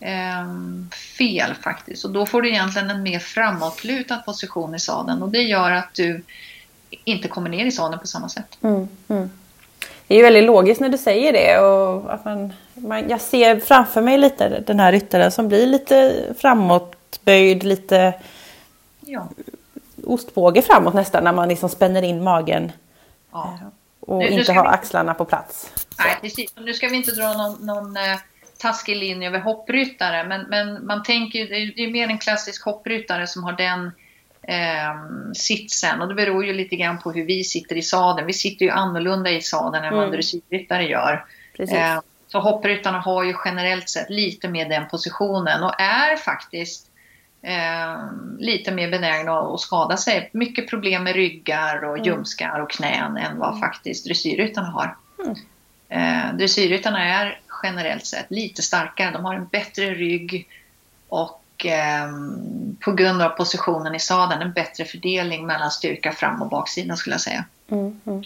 ehm, fel faktiskt. Och då får du egentligen en mer framåtlutad position i sadeln och det gör att du inte kommer ner i sadeln på samma sätt. Mm. Mm. Det är ju väldigt logiskt när du säger det. Och att man, man, jag ser framför mig lite den här ryttaren som blir lite framåtböjd, lite Ja. Ostbåge framåt nästan när man liksom spänner in magen ja. och Nu- nu inte har vi- axlarna på plats. Nej, precis. Nu ska vi inte dra någon, någon eh, taskig linje över hoppryttare, men, men man tänker ju, det är mer en klassisk hoppryttare som har den eh, sitsen och det beror ju lite grann på hur vi sitter i sadeln. Vi sitter ju annorlunda i sadeln än vad mm. dressyrryttare gör. Eh, så hoppryttarna har ju generellt sett lite mer den positionen och är faktiskt eh, lite mer benägna att skada sig. Mycket problem med ryggar och mm. ljumskar och knän än vad mm. faktiskt dressyrryttarna har. Mm. Eh, dressyrryttarna är generellt sett lite starkare. De har en bättre rygg och eh, på grund av positionen i sadeln en bättre fördelning mellan styrka fram och baksida skulle jag säga. Mm, mm.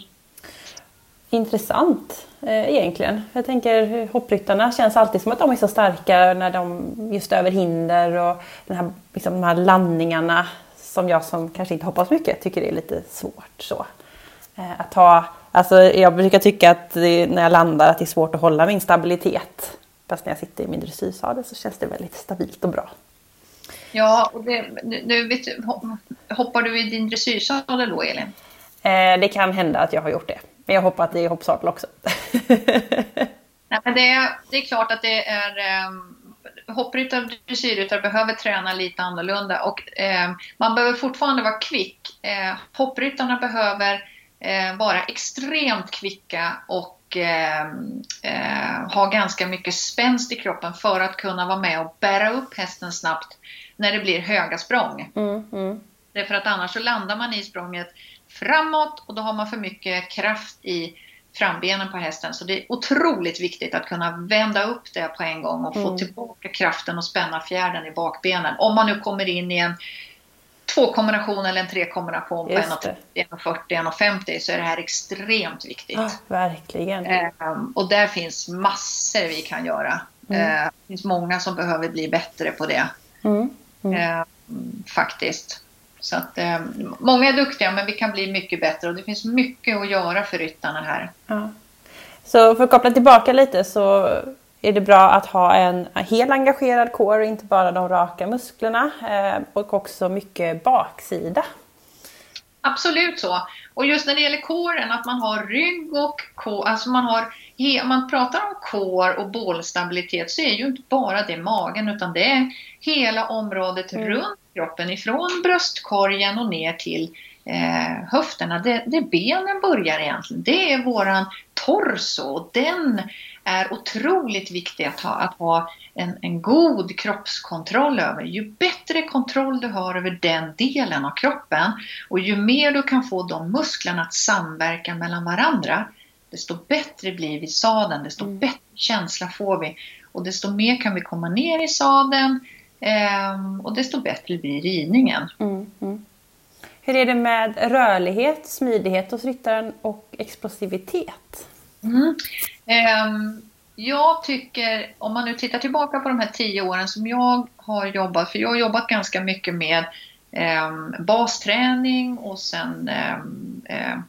Intressant eh, egentligen. Jag tänker hoppryttarna känns alltid som att de är så starka när de just över hinder och den här, liksom, de här landningarna som jag som kanske inte hoppar så mycket tycker det är lite svårt så. Eh, att ha, alltså jag brukar tycka att det, när jag landar att det är svårt att hålla min stabilitet. Fast när jag sitter i min dressyrsadel så känns det väldigt stabilt och bra. Ja, och det, nu vet du, hoppar du i din dressyrsadel då Elin? Eh, det kan hända att jag har gjort det. Men jag hoppas att det är hoppsadel också. Nej, men det, är, det är klart att det är eh, hoppryttare och dressyrryttare behöver träna lite annorlunda och eh, man behöver fortfarande vara kvick. Eh, hoppryttarna behöver eh, vara extremt kvicka och eh, eh, ha ganska mycket spänst i kroppen för att kunna vara med och bära upp hästen snabbt när det blir höga språng. Mm, mm. Därför att annars så landar man i språnget framåt och då har man för mycket kraft i frambenen på hästen. Så det är otroligt viktigt att kunna vända upp det på en gång och få mm. tillbaka kraften och spänna fjärden i bakbenen. Om man nu kommer in i en tvåkombination eller en trekombination på 1,40, 1,50 så är det här extremt viktigt. Ja, verkligen. Ehm, och där finns massor vi kan göra. Mm. Ehm, det finns många som behöver bli bättre på det. Mm. Mm. Ehm, faktiskt. Så att, eh, många är duktiga men vi kan bli mycket bättre och det finns mycket att göra för ryttarna här. Ja. Så för att koppla tillbaka lite så är det bra att ha en helt engagerad kår och inte bara de raka musklerna eh, och också mycket baksida. Absolut så. Och just när det gäller kåren, att man har rygg och kår, alltså man har, om man pratar om kår och bålstabilitet så är ju inte bara det magen utan det är hela området mm. runt kroppen ifrån bröstkorgen och ner till eh, höfterna. Det, det benen börjar egentligen. Det är våran torso. Den är otroligt viktig att ha, att ha en, en god kroppskontroll över. Ju bättre kontroll du har över den delen av kroppen och ju mer du kan få de musklerna att samverka mellan varandra, desto bättre blir vi sadeln, desto mm. bättre känsla får vi och desto mer kan vi komma ner i sadeln, Ehm, och desto bättre blir ridningen. Mm, mm. Hur är det med rörlighet, smidighet hos ryttaren och explosivitet? Um, jag tycker, om man nu tittar tillbaka på de här tio åren som jag har jobbat, för jag har jobbat ganska mycket med um, basträning och sen um, uh,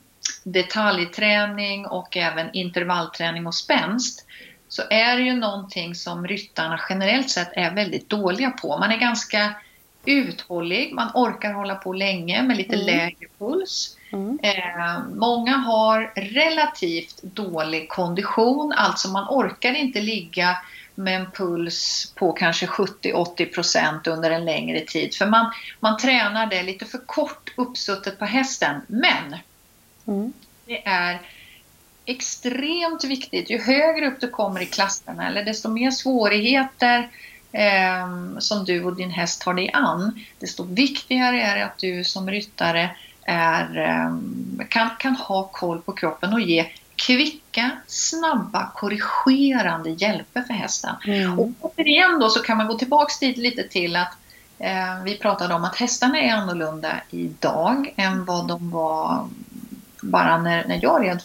detaljträning och även intervallträning och spänst så är det ju någonting som ryttarna generellt sett är väldigt dåliga på. Man är ganska uthållig, man orkar hålla på länge med lite mm. lägre puls. Mm. Eh, många har relativt dålig kondition, alltså man orkar inte ligga med en puls på kanske 70-80% under en längre tid. För man, man tränar det lite för kort uppsuttet på hästen. Men mm. det är extremt viktigt. Ju högre upp du kommer i klasserna eller desto mer svårigheter eh, som du och din häst tar dig an, desto viktigare är det att du som ryttare är, eh, kan, kan ha koll på kroppen och ge kvicka, snabba, korrigerande hjälper för hästen. Mm. Och återigen då så kan man gå tillbaks dit lite till att eh, vi pratade om att hästarna är annorlunda idag än vad de var bara när, när jag red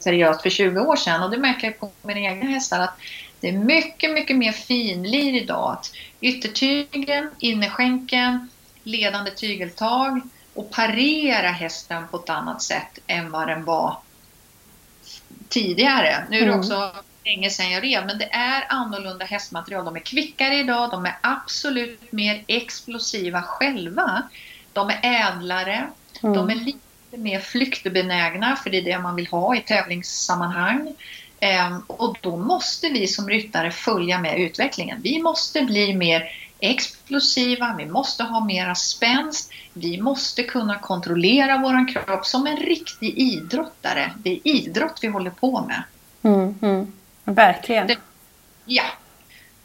seriöst för 20 år sedan och det märker jag på mina egna hästar att det är mycket, mycket mer finlir idag. Att yttertygen, innerskänken, ledande tygeltag och parera hästen på ett annat sätt än vad den var tidigare. Nu är det mm. också länge sedan jag red, men det är annorlunda hästmaterial. De är kvickare idag, de är absolut mer explosiva själva. De är ädlare, mm. de är lite mer flyktbenägna, för det är det man vill ha i tävlingssammanhang. Ehm, och då måste vi som ryttare följa med utvecklingen. Vi måste bli mer explosiva, vi måste ha mera spänst, vi måste kunna kontrollera våran kropp som en riktig idrottare. Det är idrott vi håller på med. Mm, mm. Verkligen. Det, ja.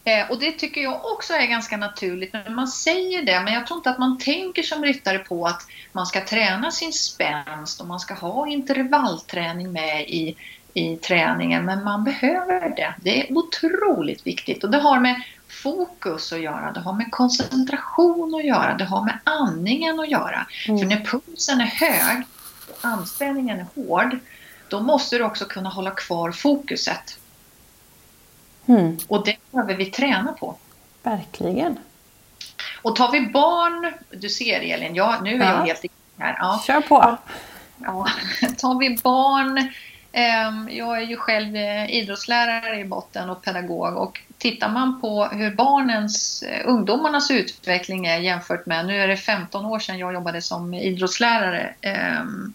Eh, och det tycker jag också är ganska naturligt när man säger det, men jag tror inte att man tänker som ryttare på att man ska träna sin spänst och man ska ha intervallträning med i i träningen, men man behöver det. Det är otroligt viktigt och det har med fokus att göra, det har med koncentration att göra, det har med andningen att göra. Mm. För när pulsen är hög och anspänningen är hård, då måste du också kunna hålla kvar fokuset. Mm. Och det behöver vi träna på. Verkligen. Och tar vi barn, du ser Elin, ja, nu är ja. jag helt här. Ja. Kör på! Ja, tar vi barn Ehm, jag är ju själv eh, idrottslärare i botten och pedagog och tittar man på hur barnens, eh, ungdomarnas utveckling är jämfört med, nu är det 15 år sedan jag jobbade som idrottslärare, ehm,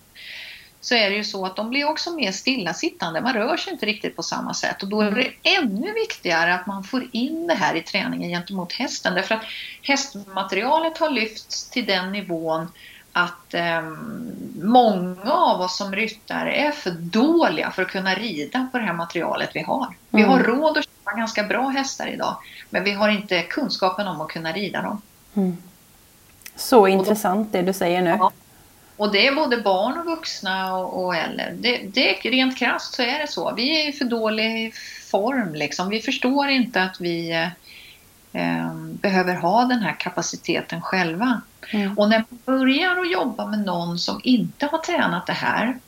så är det ju så att de blir också mer stillasittande. Man rör sig inte riktigt på samma sätt och då är det ännu viktigare att man får in det här i träningen gentemot hästen därför att hästmaterialet har lyfts till den nivån att eh, många av oss som ryttare är för dåliga för att kunna rida på det här materialet vi har. Vi har mm. råd att köpa ganska bra hästar idag, men vi har inte kunskapen om att kunna rida dem. Mm. Så intressant det du säger nu. Ja. Och det är både barn och vuxna och, och äldre. Det, det, rent krasst så är det så. Vi är i för dålig form liksom. Vi förstår inte att vi eh, behöver ha den här kapaciteten själva. Mm. Och när man börjar att jobba med någon som inte har tränat det här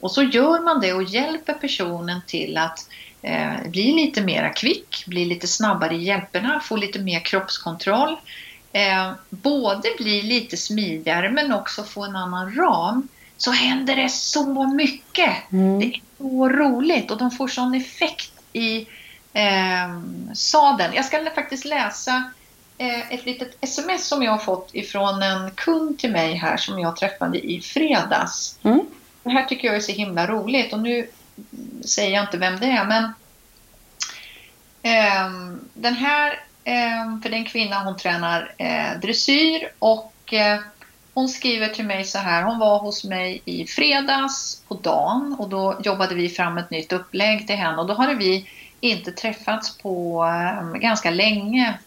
och så gör man det och hjälper personen till att eh, bli lite mera kvick, bli lite snabbare i hjälperna, få lite mer kroppskontroll. Eh, både bli lite smidigare men också få en annan ram så händer det så mycket. Mm. Det är så roligt och de får sån effekt i eh, sadeln. Jag ska faktiskt läsa Eh, ett litet sms som jag har fått ifrån en kund till mig här som jag träffade i fredags. Mm. Det här tycker jag är så himla roligt och nu säger jag inte vem det är men eh, den här, eh, för den kvinna hon tränar eh, dressyr och eh, hon skriver till mig så här, hon var hos mig i fredags på dagen och då jobbade vi fram ett nytt upplägg till henne och då hade vi inte träffats på eh, ganska länge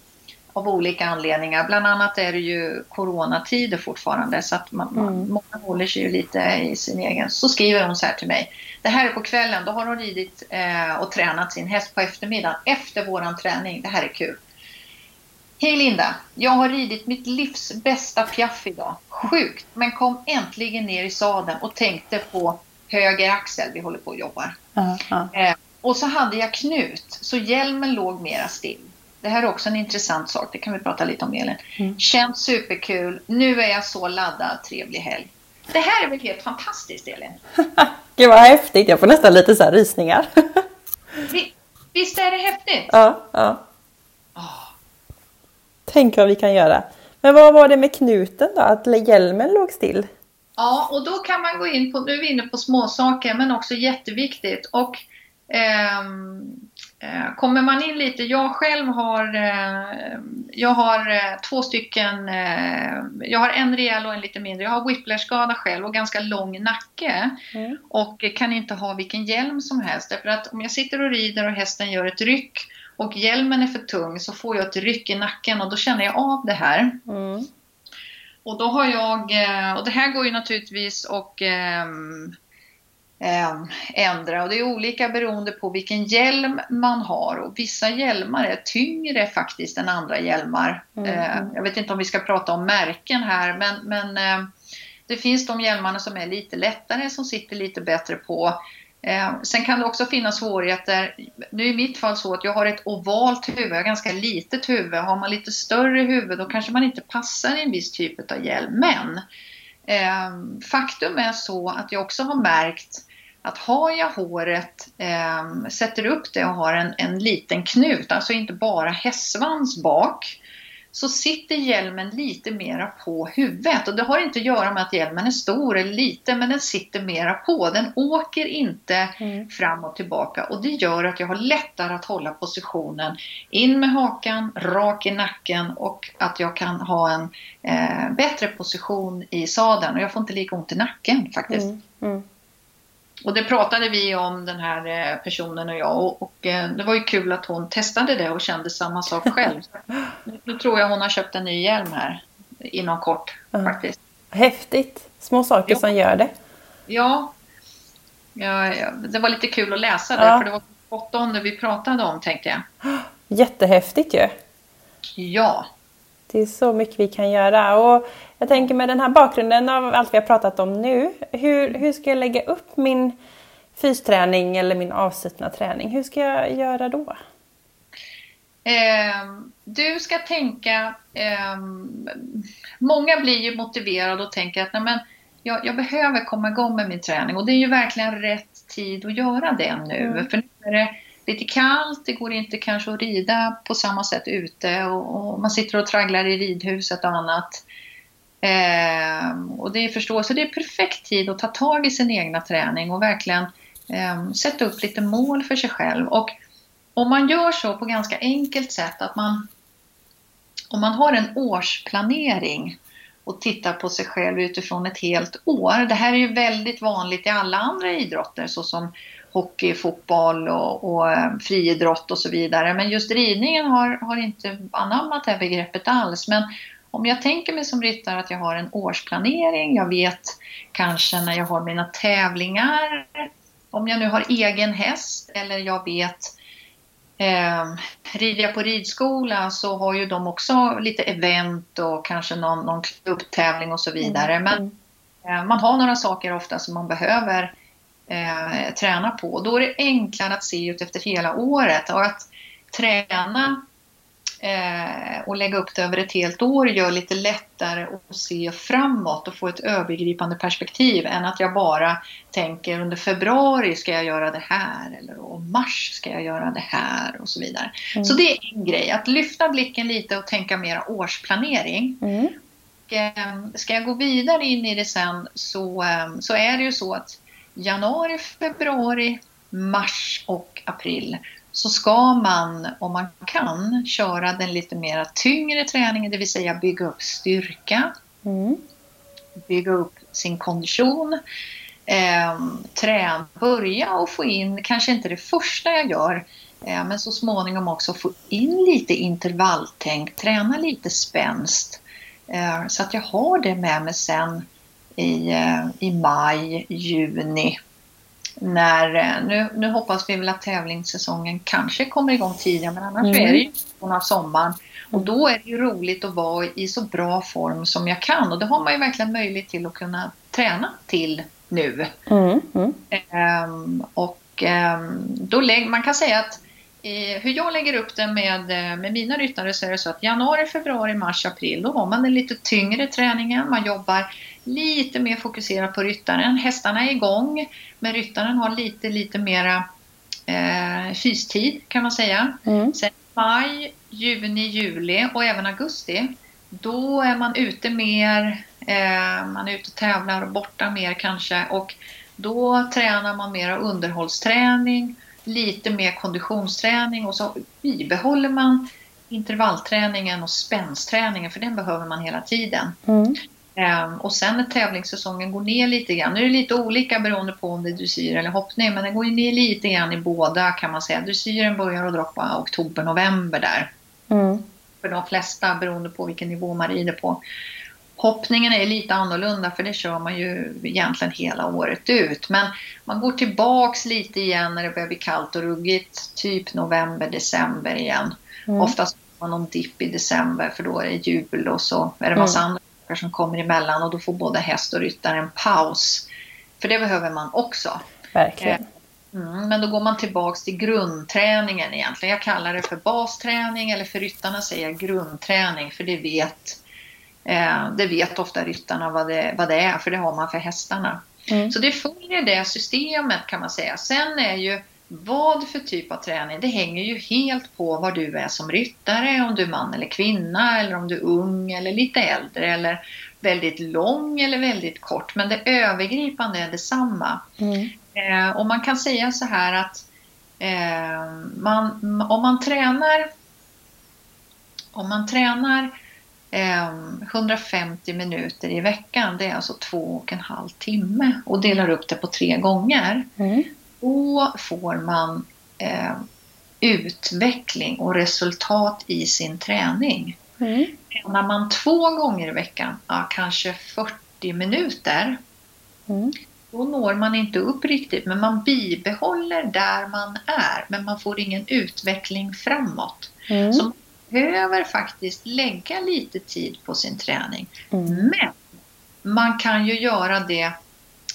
av olika anledningar. Bland annat är det ju coronatider fortfarande så att man, mm. många håller sig ju lite i sin egen. Så skriver hon så här till mig. Det här är på kvällen, då har hon ridit eh, och tränat sin häst på eftermiddagen efter våran träning. Det här är kul. Hej Linda! Jag har ridit mitt livs bästa piaff idag. Sjukt, men kom äntligen ner i sadeln och tänkte på höger axel. Vi håller på och jobbar. Uh -huh. eh, och så hade jag knut, så hjälmen låg mera still. Det här är också en intressant sak, det kan vi prata lite om Elin. Mm. Känns superkul, nu är jag så laddad, trevlig helg. Det här är väl helt fantastiskt Elin? Gud vad häftigt, jag får nästan lite så här rysningar. Visst är det häftigt? Ja. ja. Tänk vad vi kan göra. Men vad var det med knuten då? Att hjälmen låg still? Ja, och då kan man gå in på, nu är vi inne på småsaker men också jätteviktigt. Och ehm, Eh, kommer man in lite, jag själv har, eh, jag har eh, två stycken, jag har en rejäl och en lite mindre. Jag har whiplash-skada själv och ganska lång nacke. Mm. Och kan inte ha vilken hjälm som helst. Därför att om jag sitter och rider och hästen gör ett ryck och hjälmen är för tung så får jag ett ryck i nacken och då känner jag av det här. Mm. Och då har jag, och det här går ju naturligtvis och eh, ändra. Och det är olika beroende på vilken hjälm man har och vissa hjälmar är tyngre faktiskt än andra hjälmar. Mm. Eh, jag vet inte om vi ska prata om märken här men, men eh, det finns de hjälmarna som är lite lättare som sitter lite bättre på. Eh, sen kan det också finnas svårigheter. Nu är i mitt fall så att jag har ett ovalt huvud, jag har ganska litet huvud. Har man lite större huvud då kanske man inte passar i en viss typ av hjälm. Men eh, faktum är så att jag också har märkt att har jag håret, eh, sätter upp det och har en, en liten knut, alltså inte bara hästsvans bak, så sitter hjälmen lite mera på huvudet. Och det har inte att göra med att hjälmen är stor eller liten, men den sitter mera på. Den åker inte mm. fram och tillbaka och det gör att jag har lättare att hålla positionen in med hakan, rak i nacken och att jag kan ha en eh, bättre position i sadeln. Och jag får inte lika ont i nacken faktiskt. Mm. Mm. Och det pratade vi om den här eh, personen och jag och, och, eh, det var ju kul att hon testade det och kände samma sak själv. nu tror jag hon har köpt en ny hjälm här inom kort mm. faktiskt. Häftigt! Små saker ja. som gör det. Ja. ja. Det var lite kul att läsa det ja. för det var åttonde vi pratade om tänkte jag. Jättehäftigt ju! Ja. Det är så mycket vi kan göra och jag tänker med den här bakgrunden av allt vi har pratat om nu. Hur, hur ska jag lägga upp min fysträning eller min avslutna träning? Hur ska jag göra då? Eh, du ska tänka, eh, många blir ju motiverade och tänker att nej men, jag, jag, behöver komma igång med min träning och det är ju verkligen rätt tid att göra det nu. Mm. För nu är det lite kallt, det går inte kanske att rida på samma sätt ute och, och man sitter och tragglar i ridhuset och annat. Eh, och det är förståelse, det är perfekt tid att ta tag i sin egna träning och verkligen eh, sätta upp lite mål för sig själv. Och om man gör så på ganska enkelt sätt att man om man har en årsplanering och tittar på sig själv utifrån ett helt år. Det här är ju väldigt vanligt i alla andra idrotter såsom hockey, fotboll och, och ehm, friidrott och så vidare. Men just ridningen har, har inte anammat det här begreppet alls. Men om jag tänker mig som ryttare att jag har en årsplanering, jag vet kanske när jag har mina tävlingar, om jag nu har egen häst eller jag vet eh, rider jag på ridskola så har ju de också lite event och kanske någon, någon klubbtävling och så vidare. Mm. Men eh, man har några saker ofta som man behöver eh, träna på. Då är det enklare att se ut efter hela året och att träna eh, och lägga upp det över ett helt år gör lite lättare att se framåt och få ett övergripande perspektiv än att jag bara tänker under februari ska jag göra det här eller om mars ska jag göra det här och så vidare. Mm. Så det är en grej, att lyfta blicken lite och tänka mera årsplanering. Mm. Och, eh, ska jag gå vidare in i det sen så, eh, så är det ju så att januari, februari, mars och april så ska man, om man kan, köra den lite mera tyngre träningen, det vill säga bygga upp styrka, mm. bygga upp sin kondition, eh, träna, börja och få in, kanske inte det första jag gör, eh, men så småningom också få in lite intervalltänk, träna lite spänst, eh, så att jag har det med mig sen i, eh, i maj, juni. När, eh, nu, nu hoppas vi väl att tävlingssäsongen kanske kommer igång tidigare men annars mm. är det ju av sommaren. Och då är det ju roligt att vara i så bra form som jag kan och det har man ju verkligen möjlighet till att kunna träna till nu. Mm. Mm. Um, och um, då lägger, man kan säga att i, hur jag lägger upp det med, eh, med mina ryttare så är det så att januari, februari, mars, april då har man den lite tyngre träningen. Man jobbar lite mer fokuserat på ryttaren. Hästarna är igång men ryttaren har lite, lite mera eh, fystid kan man säga. Mm. Sen maj, juni, juli och även augusti då är man ute mer, eh, man är ute och tävlar och borta mer kanske och då tränar man mera underhållsträning, lite mer konditionsträning och så bibehåller man intervallträningen och spänsträningen för den behöver man hela tiden. Mm. Ehm, och sen när tävlingssäsongen går ner lite grann, nu är det lite olika beroende på om det är dressyr eller hoppning, men den går ner lite grann i båda kan man säga. Dressyren börjar att droppa oktober, november där. Mm. För de flesta beroende på vilken nivå man rider på. Hoppningen är lite annorlunda för det kör man ju egentligen hela året ut. Men man går tillbaks lite igen när det börjar bli kallt och ruggigt. Typ november, december igen. Mm. Oftast har man någon dipp i december för då är det jul och så är det massa mm. andra saker som kommer emellan och då får både häst och ryttare en paus. För det behöver man också. Verkligen. Eh, mm, men då går man tillbaks till grundträningen egentligen. Jag kallar det för basträning eller för ryttarna säger jag grundträning för det vet Eh, det vet ofta ryttarna vad det, vad det är, för det har man för hästarna. Mm. Så det följer det systemet kan man säga. Sen är ju vad för typ av träning, det hänger ju helt på vad du är som ryttare, om du är man eller kvinna, eller om du är ung eller lite äldre, eller väldigt lång eller väldigt kort. Men det övergripande är detsamma. Mm. Eh, och man kan säga så här att eh, man, om man tränar om man tränar eh, 150 minuter i veckan, det är alltså två och en halv timme och delar upp det på tre gånger. Mm. Då får man eh, utveckling och resultat i sin träning. Mm. Tränar man två gånger i veckan, ja, kanske 40 minuter, mm. då når man inte upp riktigt, men man bibehåller där man är, men man får ingen utveckling framåt. Mm. Så man behöver faktiskt lägga lite tid på sin träning. Mm. Men man kan ju göra det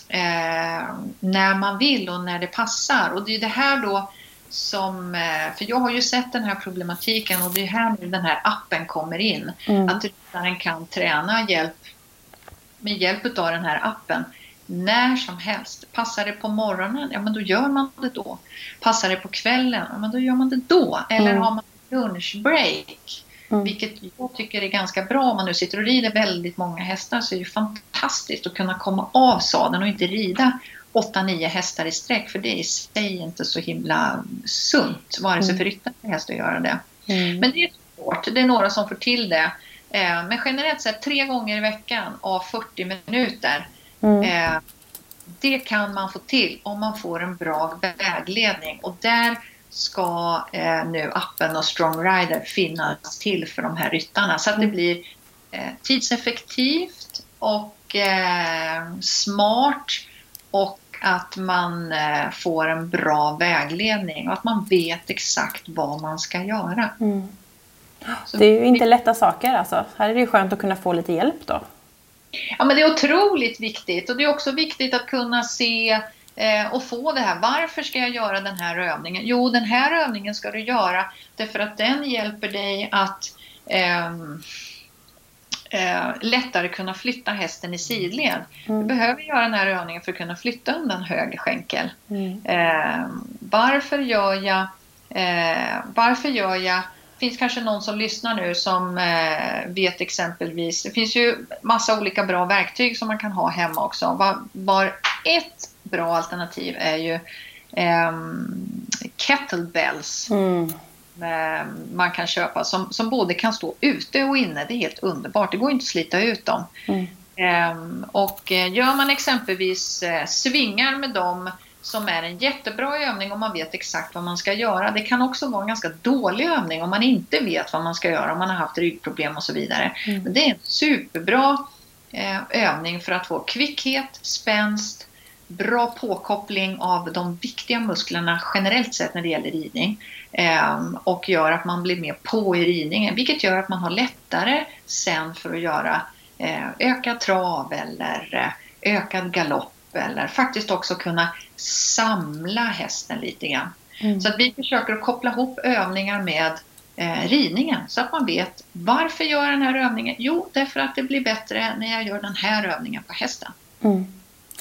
eh, när man vill och när det passar. Och det är det här då som, eh, för jag har ju sett den här problematiken och det är här nu den här appen kommer in. Mm. Att ryttaren kan träna hjälp, med hjälp av den här appen när som helst. Passar det på morgonen, ja men då gör man det då. Passar det på kvällen, ja men då gör man det då. Eller mm. har man lunchbreak, mm. vilket jag tycker är ganska bra om man nu sitter och rider väldigt många hästar så är det fantastiskt att kunna komma av sadeln och inte rida 8-9 hästar i sträck för det är i sig inte så himla sunt, vare sig mm. för ryttare eller häst att göra det. Mm. Men det är svårt, det är några som får till det. Eh, men generellt sett tre gånger i veckan av 40 minuter mm. Eh, det kan man få till om man får en bra vägledning och där ska eh, nu appen och Strong Rider finnas till för de här ryttarna så att det blir tidseffektivt och smart och att man eh, får en bra vägledning och att man vet exakt vad man ska göra. Mm. Det är ju inte lätta saker alltså. Här är det ju skönt att kunna få lite hjälp då. Ja men det är otroligt viktigt och det är också viktigt att kunna se eh, och få det här. Varför ska jag göra den här övningen? Jo, den här övningen ska du göra därför att den hjälper dig att eh, eh, lättare kunna flytta hästen i sidled. Mm. Du behöver göra den här övningen för att kunna flytta undan höger skänkel. Mm. Eh, varför gör jag eh, Varför gör jag det finns kanske någon som lyssnar nu som eh, vet exempelvis, det finns ju massa olika bra verktyg som man kan ha hemma också. Var, var ett bra alternativ är ju eh, kettlebells. Mm. Eh, man kan köpa som, som både kan stå ute och inne. Det är helt underbart. Det går inte att slita ut dem. Mm. Ehm, och eh, gör man exempelvis eh, svingar med dem som är en jättebra övning om man vet exakt vad man ska göra. Det kan också vara en ganska dålig övning om man inte vet vad man ska göra, om man har haft ryggproblem och så vidare. Mm. Men det är en superbra övning för att få kvickhet, spänst, bra påkoppling av de viktiga musklerna generellt sett när det gäller ridning ehm, och gör att man blir mer på i ridningen vilket gör att man har lättare sen för att göra eh, ökad trav eller eh, ökad galopp eller faktiskt också kunna samla hästen lite grann. Mm. Så att vi försöker att koppla ihop övningar med eh, ridningen så att man vet varför gör jag den här övningen? Jo, därför att det blir bättre när jag gör den här övningen på hästen. Mm.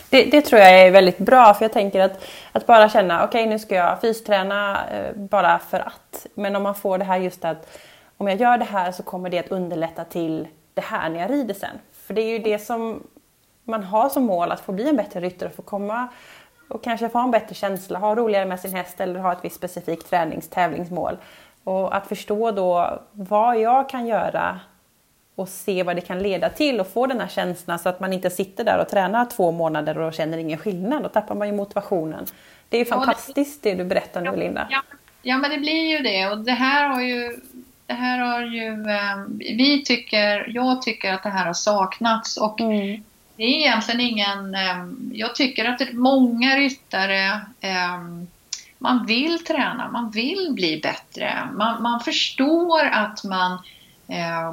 Det, det, tror jag är väldigt bra för jag tänker att, att bara känna okej okay, nu ska jag fysträna eh, bara för att. Men om man får det här just att om jag gör det här så kommer det att underlätta till det här när jag rider sen. För det är ju det som man har som mål att få bli en bättre ryttare, få komma och kanske få en bättre känsla, ha roligare med sin häst eller ha ett visst specifikt tränings tävlingsmål. Och att förstå då vad jag kan göra och se vad det kan leda till och få den här känslan så att man inte sitter där och tränar två månader och känner ingen skillnad. Då tappar man ju motivationen. Det är fantastiskt det, du berättar nu Linda. Ja, ja, men det blir ju det och det här har ju det här har ju, eh, vi tycker, jag tycker att det här har saknats och mm. det är egentligen ingen, eh, jag tycker att det många ryttare eh, man vill träna, man vill bli bättre. Man, man förstår att man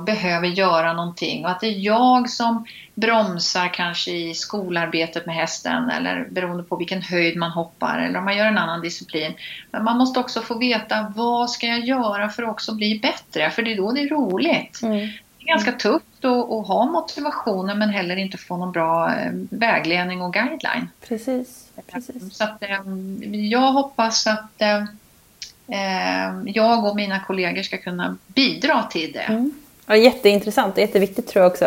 behöver göra någonting och att det är jag som bromsar kanske i skolarbetet med hästen eller beroende på vilken höjd man hoppar eller om man gör en annan disciplin. Men man måste också få veta vad ska jag göra för att också bli bättre för det är då det är roligt. Mm. Det är ganska tufft att, ha motivationen men heller inte få någon bra eh, vägledning och guideline. Precis. Precis. Så att, eh, jag hoppas att eh, jag och mina kollegor ska kunna bidra till det. Mm. Ja, jätteintressant och jätteviktigt tror jag också.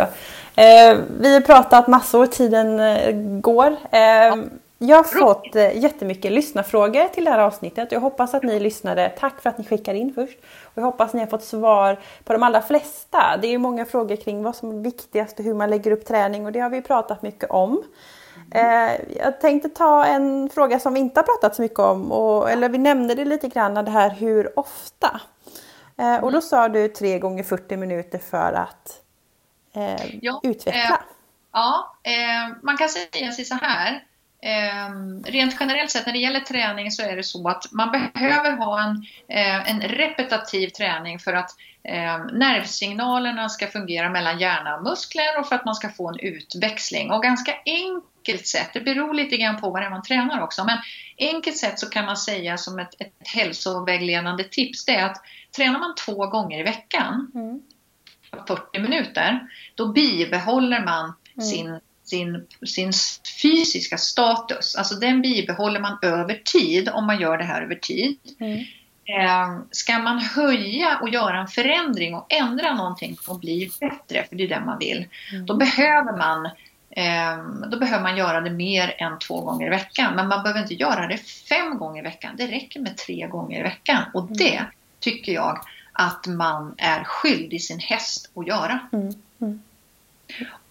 Eh, vi har pratat massor, tiden går. Eh, jag har fått eh, jättemycket lyssnarfrågor till det här avsnittet. Jag hoppas att ni lyssnade. Tack för att ni skickade in först. Och jag hoppas att ni har fått svar på de allra flesta. Det är många frågor kring vad som är viktigast och hur man lägger upp träning och det har vi pratat mycket om. Mm. Jag tänkte ta en fråga som vi inte har pratat så mycket om, och, eller vi nämnde det lite grann, det här hur ofta. Mm. Och då sa du tre gånger 40 minuter för att eh, ja, utveckla. Eh, ja, eh, man kan säga sig så här. Eh, rent generellt sett när det gäller träning så är det så att man behöver ha en, eh, en repetitiv träning för att eh, nervsignalerna ska fungera mellan hjärna och muskler och för att man ska få en utväxling. Och ganska enkelt sätt, det beror lite grann på vad det är man tränar också, men enkelt sätt så kan man säga som ett, ett hälsovägledande tips det är att tränar man två gånger i veckan, mm. 40 minuter, då bibehåller man mm. sin sin, sin fysiska status. Alltså den bibehåller man över tid om man gör det här över tid. Mm. Eh, ska man höja och göra en förändring och ändra någonting och bli bättre, för det är det man vill, mm. då behöver man då behöver man göra det mer än två gånger i veckan. Men man behöver inte göra det fem gånger i veckan. Det räcker med tre gånger i veckan. Och mm. det tycker jag att man är skyldig sin häst att göra. Mm. Mm.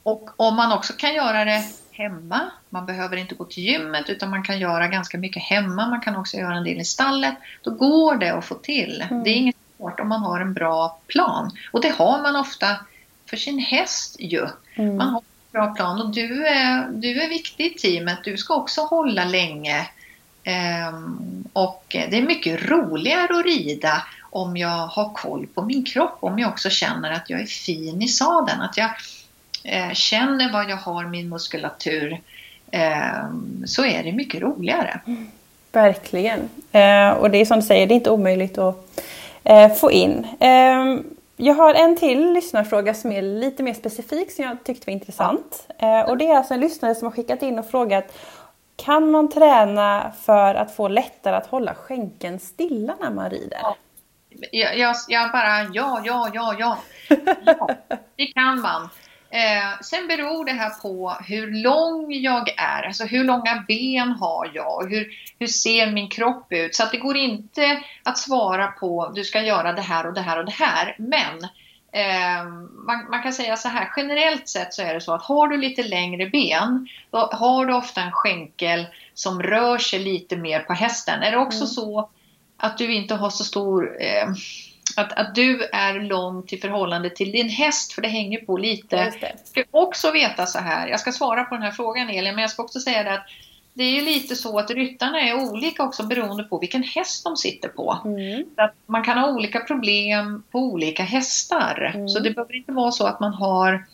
Och om man också kan göra det hemma, man behöver inte gå till gymmet utan man kan göra ganska mycket hemma, man kan också göra en del i stallet. Då går det att få till. Mm. Det är inget svårt om man har en bra plan. Och det har man ofta för sin häst ju. Mm. Man har bra plan och du är, du är viktig i teamet. Du ska också hålla länge. Um, och det är mycket roligare att rida om jag har koll på min kropp, om jag också känner att jag är fin i sadeln. Att jag eh, känner vad jag har min muskulatur eh, så är det mycket roligare. Mm, verkligen. Eh, och det är som du säger, det är inte omöjligt att eh, få in. Ehm, jag har en till lyssnarfråga som är lite mer specifik som jag tyckte var intressant. Ja. Eh, och det är alltså en lyssnare som har skickat in och frågat Kan man träna för att få lättare att hålla skänken stilla när man rider? Ja. Jag, jag, jag bara ja, ja, ja, ja. ja det kan man. Eh, sen beror det här på hur lång jag är, alltså hur långa ben har jag, hur, hur ser min kropp ut? Så det går inte att svara på du ska göra det här och det här och det här. Men eh, man, man, kan säga så här, generellt sett så är det så att har du lite längre ben, då har du ofta en skänkel som rör sig lite mer på hästen. Är det också mm. så att du inte har så stor eh, att, att du är långt i förhållande till din häst, för det hänger på lite. Jag ska också veta så här, jag ska svara på den här frågan Elin, men jag ska också säga det att det är ju lite så att ryttarna är olika också beroende på vilken häst de sitter på. Mm. Att man kan ha olika problem på olika hästar. Mm. Så det behöver inte vara så att man har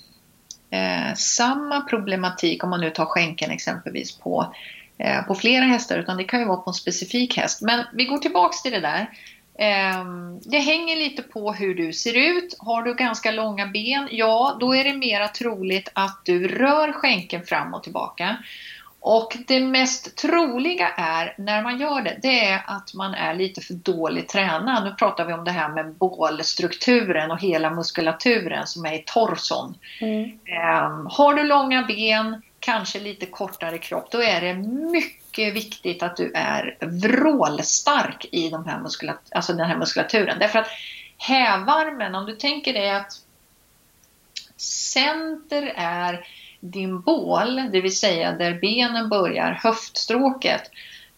eh, samma problematik om man nu tar skänken exempelvis på, eh, på flera hästar utan det kan ju vara på en specifik häst. Men vi går tillbaks till det där. Ehm, det hänger lite på hur du ser ut. Har du ganska långa ben, ja då är det mera troligt att du rör skänken fram och tillbaka. Och det mest troliga är när man gör det, det är att man är lite för dåligt tränad. Nu pratar vi om det här med bålstrukturen och hela muskulaturen som är i torson. Mm. Um, har du långa ben, kanske lite kortare kropp, då är det mycket mycket viktigt att du är vrålstark i de här muskulat alltså den här muskulaturen. Därför att hävarmen, om du tänker dig att center är din bål, det vill säga där benen börjar, höftstråket.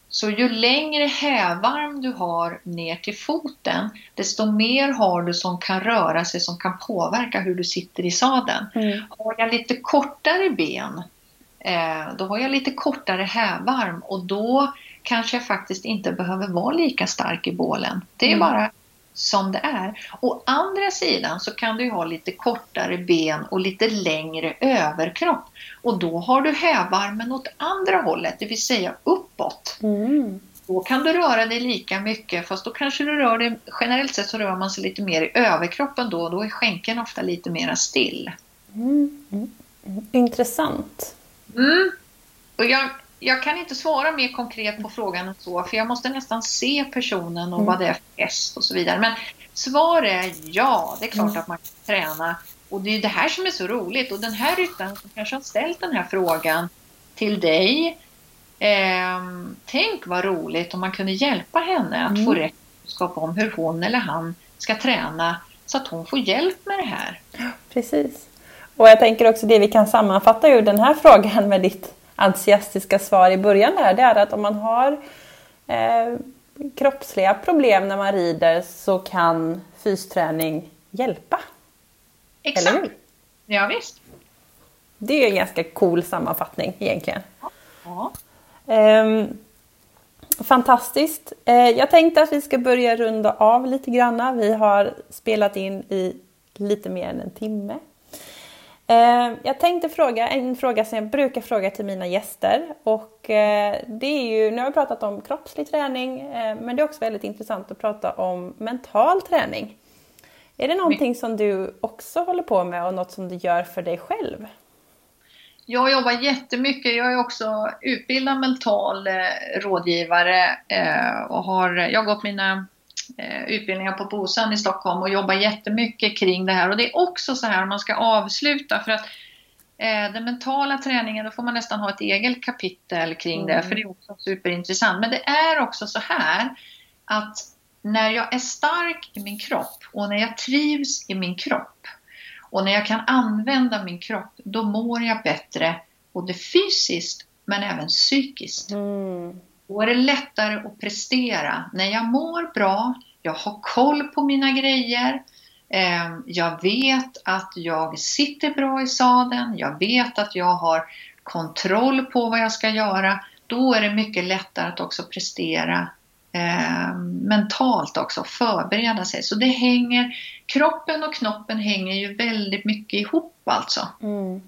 Så ju längre hävarm du har ner till foten, desto mer har du som kan röra sig, som kan påverka hur du sitter i sadeln. Mm. Har jag lite kortare ben, då har jag lite kortare hävarm och då kanske jag faktiskt inte behöver vara lika stark i bålen. Det är mm. bara som det är. Å andra sidan så kan du ha lite kortare ben och lite längre överkropp. Och då har du hävarmen åt andra hållet, det vill säga uppåt. Mm. Då kan du röra dig lika mycket fast då kanske du rör dig, generellt sett så rör man sig lite mer i överkroppen då och då är skänken ofta lite mera still. Mm, mm, mm. Intressant. Mm. Och jag, jag kan inte svara mer konkret på frågan än så, för jag måste nästan se personen och mm. vad det är för häst och så vidare. Men svar är ja, det är klart mm. att man kan träna. Och det är det här som är så roligt. Och den här ryttaren som kanske har ställt den här frågan till dig. Eh, tänk vad roligt om man kunde hjälpa henne att mm. få rätt kunskap om hur hon eller han ska träna så att hon får hjälp med det här. Precis. Och jag tänker också det vi kan sammanfatta ur den här frågan med ditt entusiastiska svar i början där, det är att om man har eh, kroppsliga problem när man rider så kan fysträning hjälpa. Exakt. Eller hur? Ja, visst. Det är en ganska cool sammanfattning egentligen. Ja. Um, fantastiskt. Uh, jag tänkte att vi ska börja runda av lite granna. Vi har spelat in i lite mer än en timme. Eh, jag tänkte fråga en fråga som jag brukar fråga till mina gäster. Och eh, det är ju, nu har vi pratat om kroppslig träning, eh, men det är också väldigt intressant att prata om mental träning. Är det någonting som du också håller på med och något som du gör för dig själv? Jag jobbar jättemycket. Jag är också utbildad mental rådgivare och har, jag har gått mina utbildningar på BOSAN i Stockholm och jobbar jättemycket kring det här. Och det är också så här om man ska avsluta för att eh, den mentala träningen, då får man nästan ha ett eget kapitel kring mm. det, för det är också superintressant. Men det är också så här att när jag är stark i min kropp och när jag trivs i min kropp och när jag kan använda min kropp, då mår jag bättre både fysiskt men även psykiskt. Mm. Då är det lättare att prestera. När jag mår bra, jag har koll på mina grejer, eh, jag vet att jag sitter bra i sadeln, jag vet att jag har kontroll på vad jag ska göra. Då är det mycket lättare att också prestera eh, mentalt också, förbereda sig. Så det hänger, kroppen och knoppen hänger ju väldigt mycket ihop alltså. Mm.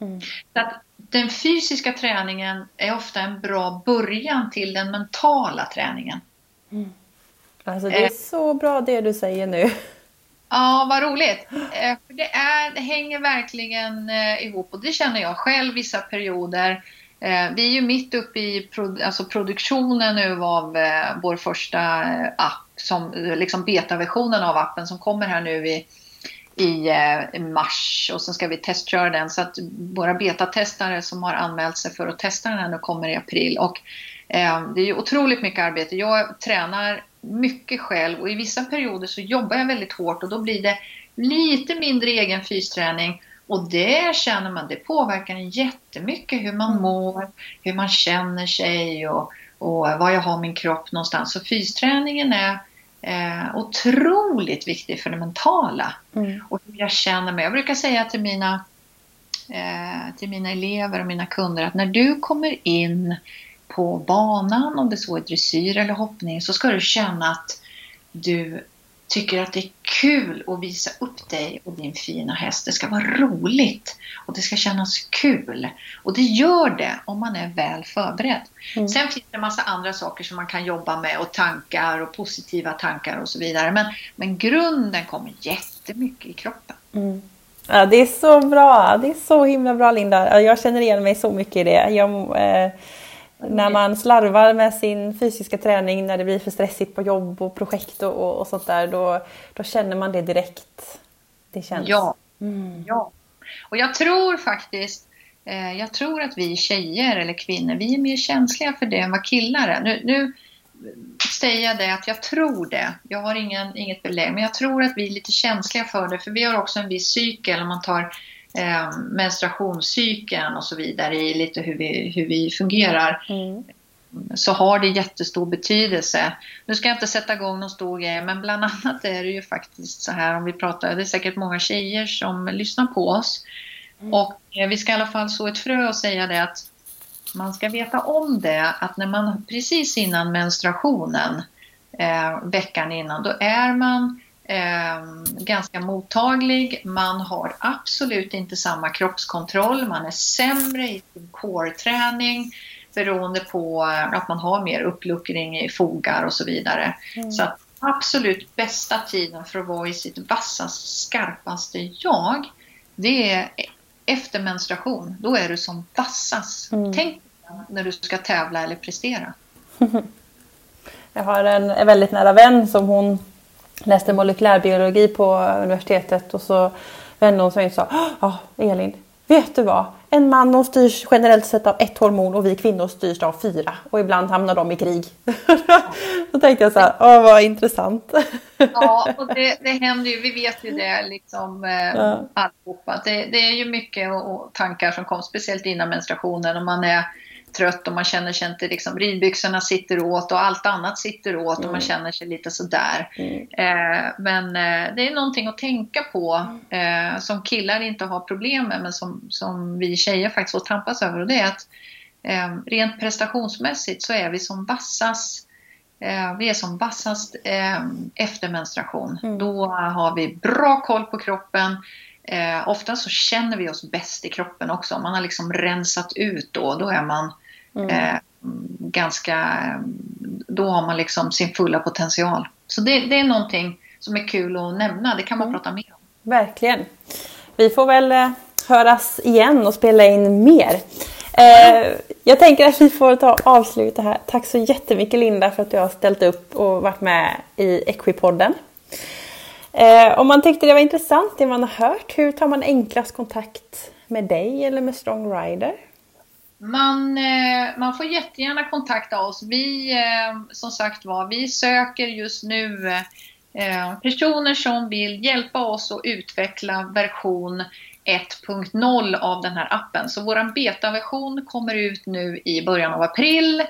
Mm. Så att den fysiska träningen är ofta en bra början till den mentala träningen. Mm. Alltså det är eh. så bra det du säger nu. Ja, vad roligt. Eh, det, är, det hänger verkligen eh, ihop och det känner jag själv vissa perioder. Eh, vi är ju mitt uppe i alltså produktionen nu av vår första app, som, liksom betaversionen av appen som kommer här nu i, i eh, mars och sen ska vi testköra den. Så att våra betatestare som har anmält sig för att testa den här nu kommer i april. Och, eh, det är ju otroligt mycket arbete. Jag tränar mycket själv och i vissa perioder så jobbar jag väldigt hårt och då blir det lite mindre egen fysträning och det känner man, det påverkar en jättemycket hur man mm. mår, hur man känner sig och, och var jag har min kropp någonstans. Så fysträningen är eh, otroligt viktig för det mentala. Mm. Och hur jag känner mig. Jag brukar säga till mina, eh, till mina elever och mina kunder att när du kommer in på banan, om det så är dressyr eller hoppning, så ska du känna att du tycker att det är kul att visa upp dig och din fina häst. Det ska vara roligt och det ska kännas kul. Och det gör det om man är väl förberedd. Mm. Sen finns det en massa andra saker som man kan jobba med och tankar och positiva tankar och så vidare. Men, men grunden kommer jättemycket i kroppen. Mm. Ja, det är så bra. Det är så himla bra Linda. Jag känner igen mig så mycket i det. Jag, eh, när man slarvar med sin fysiska träning, när det blir för stressigt på jobb och projekt och, och, och sånt där, då, då känner man det direkt. Det känns. Ja. Mm. ja. Och jag tror faktiskt, eh, jag tror att vi tjejer eller kvinnor, vi är mer känsliga för det än vad killar är. Nu, nu säger jag det att jag tror det. Jag har ingen, inget belägg, men jag tror att vi är lite känsliga för det, för vi har också en viss cykel om man tar eh, menstruationscykeln och så vidare i lite hur vi, hur vi fungerar. Mm. så har det jättestor betydelse. Nu ska jag inte sätta igång någon stor grej, men bland annat är det ju faktiskt så här om vi pratar, det är säkert många tjejer som lyssnar på oss. Mm. Och eh, vi ska i alla fall så ett frö och säga det att man ska veta om det att när man precis innan menstruationen, eh, veckan innan, då är man eh, ganska mottaglig. Man har absolut inte samma kroppskontroll. Man är sämre i sin core-träning beroende på att man har mer uppluckring i fogar och så vidare. Mm. Så absolut bästa tiden för att vara i sitt vassaste, skarpaste jag det är efter menstruation. Då är du som vassast. Mm. Tänk när du ska tävla eller prestera. Jag har en, en väldigt nära vän som hon läste molekylärbiologi på universitetet och så vände hon sig och sa Ja Elin, vet du vad? En man de styrs generellt sett av ett hormon och vi kvinnor styrs av fyra och ibland hamnar de i krig. Då tänkte jag så här, åh vad intressant. Ja, och det, det händer ju, vi vet ju det liksom eh, Ja. allihopa. Det, det är ju mycket och, och tankar som kommer, speciellt innan menstruationen och man är trött och man känner sig inte liksom, ridbyxorna sitter åt och allt annat sitter åt och man känner sig lite sådär. Mm. Eh, men eh, det är någonting att tänka på eh, som killar inte har problem med men som, som vi tjejer faktiskt får trampas över och det är att eh, rent prestationsmässigt så är vi som vassast eh, vi är som vassast eh, efter menstruation. Mm. Då har vi bra koll på kroppen. Eh, ofta så känner vi oss bäst i kroppen också. Man har liksom rensat ut då. Då är man Mm. eh, ganska... eh, Då har man liksom sin fulla potential. Så det, det är någonting som är kul att nämna. Det kan man Mm. prata mer om. Verkligen. Vi får väl eh, höras igen och spela in mer. Jag tänker att vi får ta avsluta här. Tack så jättemycket Linda för att du har ställt upp och varit med i Equipodden. Om man tyckte det var intressant det man har hört, hur tar man enklast kontakt med dig eller med Strong Rider? Man, eh, man får jättegärna kontakta oss. Vi, eh, som sagt var, vi söker just nu eh, personer som vill hjälpa oss att utveckla version 1.0 av den här appen. Så vår betaversion kommer ut nu i början av april.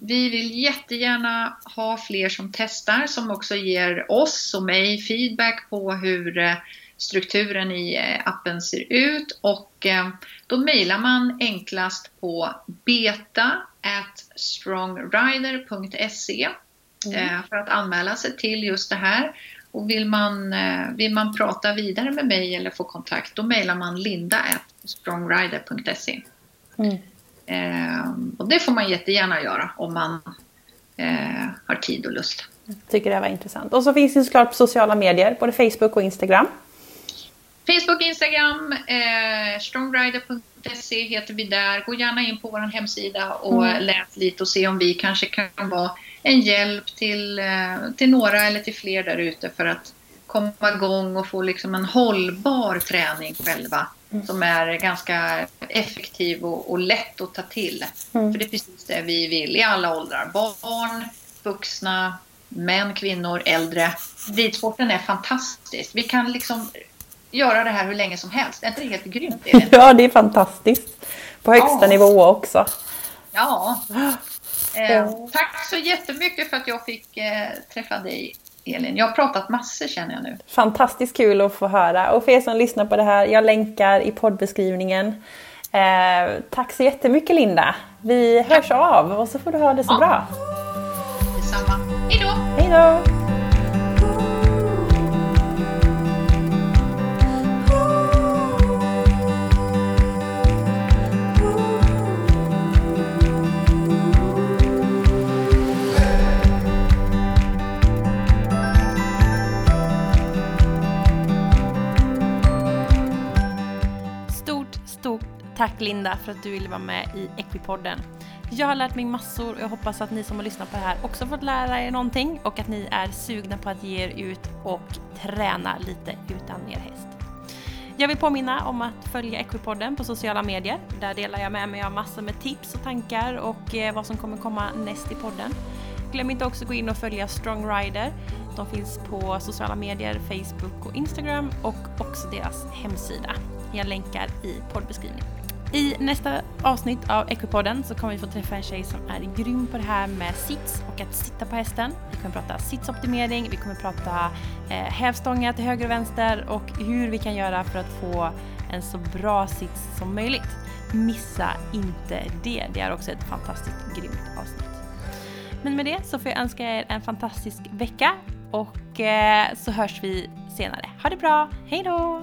Vi vill jättegärna ha fler som testar, som också ger oss och mig feedback på hur strukturen i eh, appen ser ut. Och eh, då mejlar man enklast på beta strongrider.se eh, för att anmäla sig till just det här. Och vill man, vill man prata vidare med mig eller få kontakt, då mejlar man linda strongrider.se. Mm. Och det får man jättegärna göra om man har tid och lust. Tycker det var intressant. Och så finns det såklart på sociala medier, både Facebook och Instagram. Facebook, Instagram, eh, strongrider.se heter vi där. Gå gärna in på vår hemsida och Mm. läs lite och se om vi kanske kan vara en hjälp till, eh, till några eller till fler där ute för att komma igång och få liksom en hållbar träning själva. Mm. Som är ganska effektiv och, och lätt att ta till. Mm. För det är precis det vi vill i alla åldrar. Barn, vuxna, män, kvinnor, äldre. Ridsporten är fantastisk. Vi kan liksom göra det här hur länge som helst. Är inte det helt grymt? Elin? Ja, det är fantastiskt. På högsta Ja. nivå också. Ja. Eh, tack så jättemycket för att jag fick eh, träffa dig Elin. Jag har pratat massor känner jag nu. Fantastiskt kul att få höra. Och för er som lyssnar på det här, jag länkar i poddbeskrivningen. Eh, tack så jättemycket Linda. Vi hörs av och så får du ha det så Ja. bra. Detsamma. Hej då! Hej då! Tack Linda för att du ville vara med i Equipodden. Jag har lärt mig massor och jag hoppas att ni som har lyssnat på det här också fått lära er någonting och att ni är sugna på att ge er ut och träna lite utan er häst. Jag vill påminna om att följa Equipodden på sociala medier. Där delar jag med mig av massor med tips och tankar och eh, vad som kommer komma näst i podden. Glöm inte också gå in och följa Strong Rider. De finns på sociala medier, Facebook och Instagram och också deras hemsida. Jag länkar i poddbeskrivningen. I nästa avsnitt av Equipodden så kommer vi få träffa en tjej som är grym på det här med sits och att sitta på hästen. Vi kommer prata sitsoptimering, vi kommer prata eh, hävstångar till höger och vänster och hur vi kan göra för att få en så bra sits som möjligt. Missa inte det, det är också ett fantastiskt grymt avsnitt. Men med det så får jag önska er en fantastisk vecka och eh, så hörs vi senare. Ha det bra, hejdå!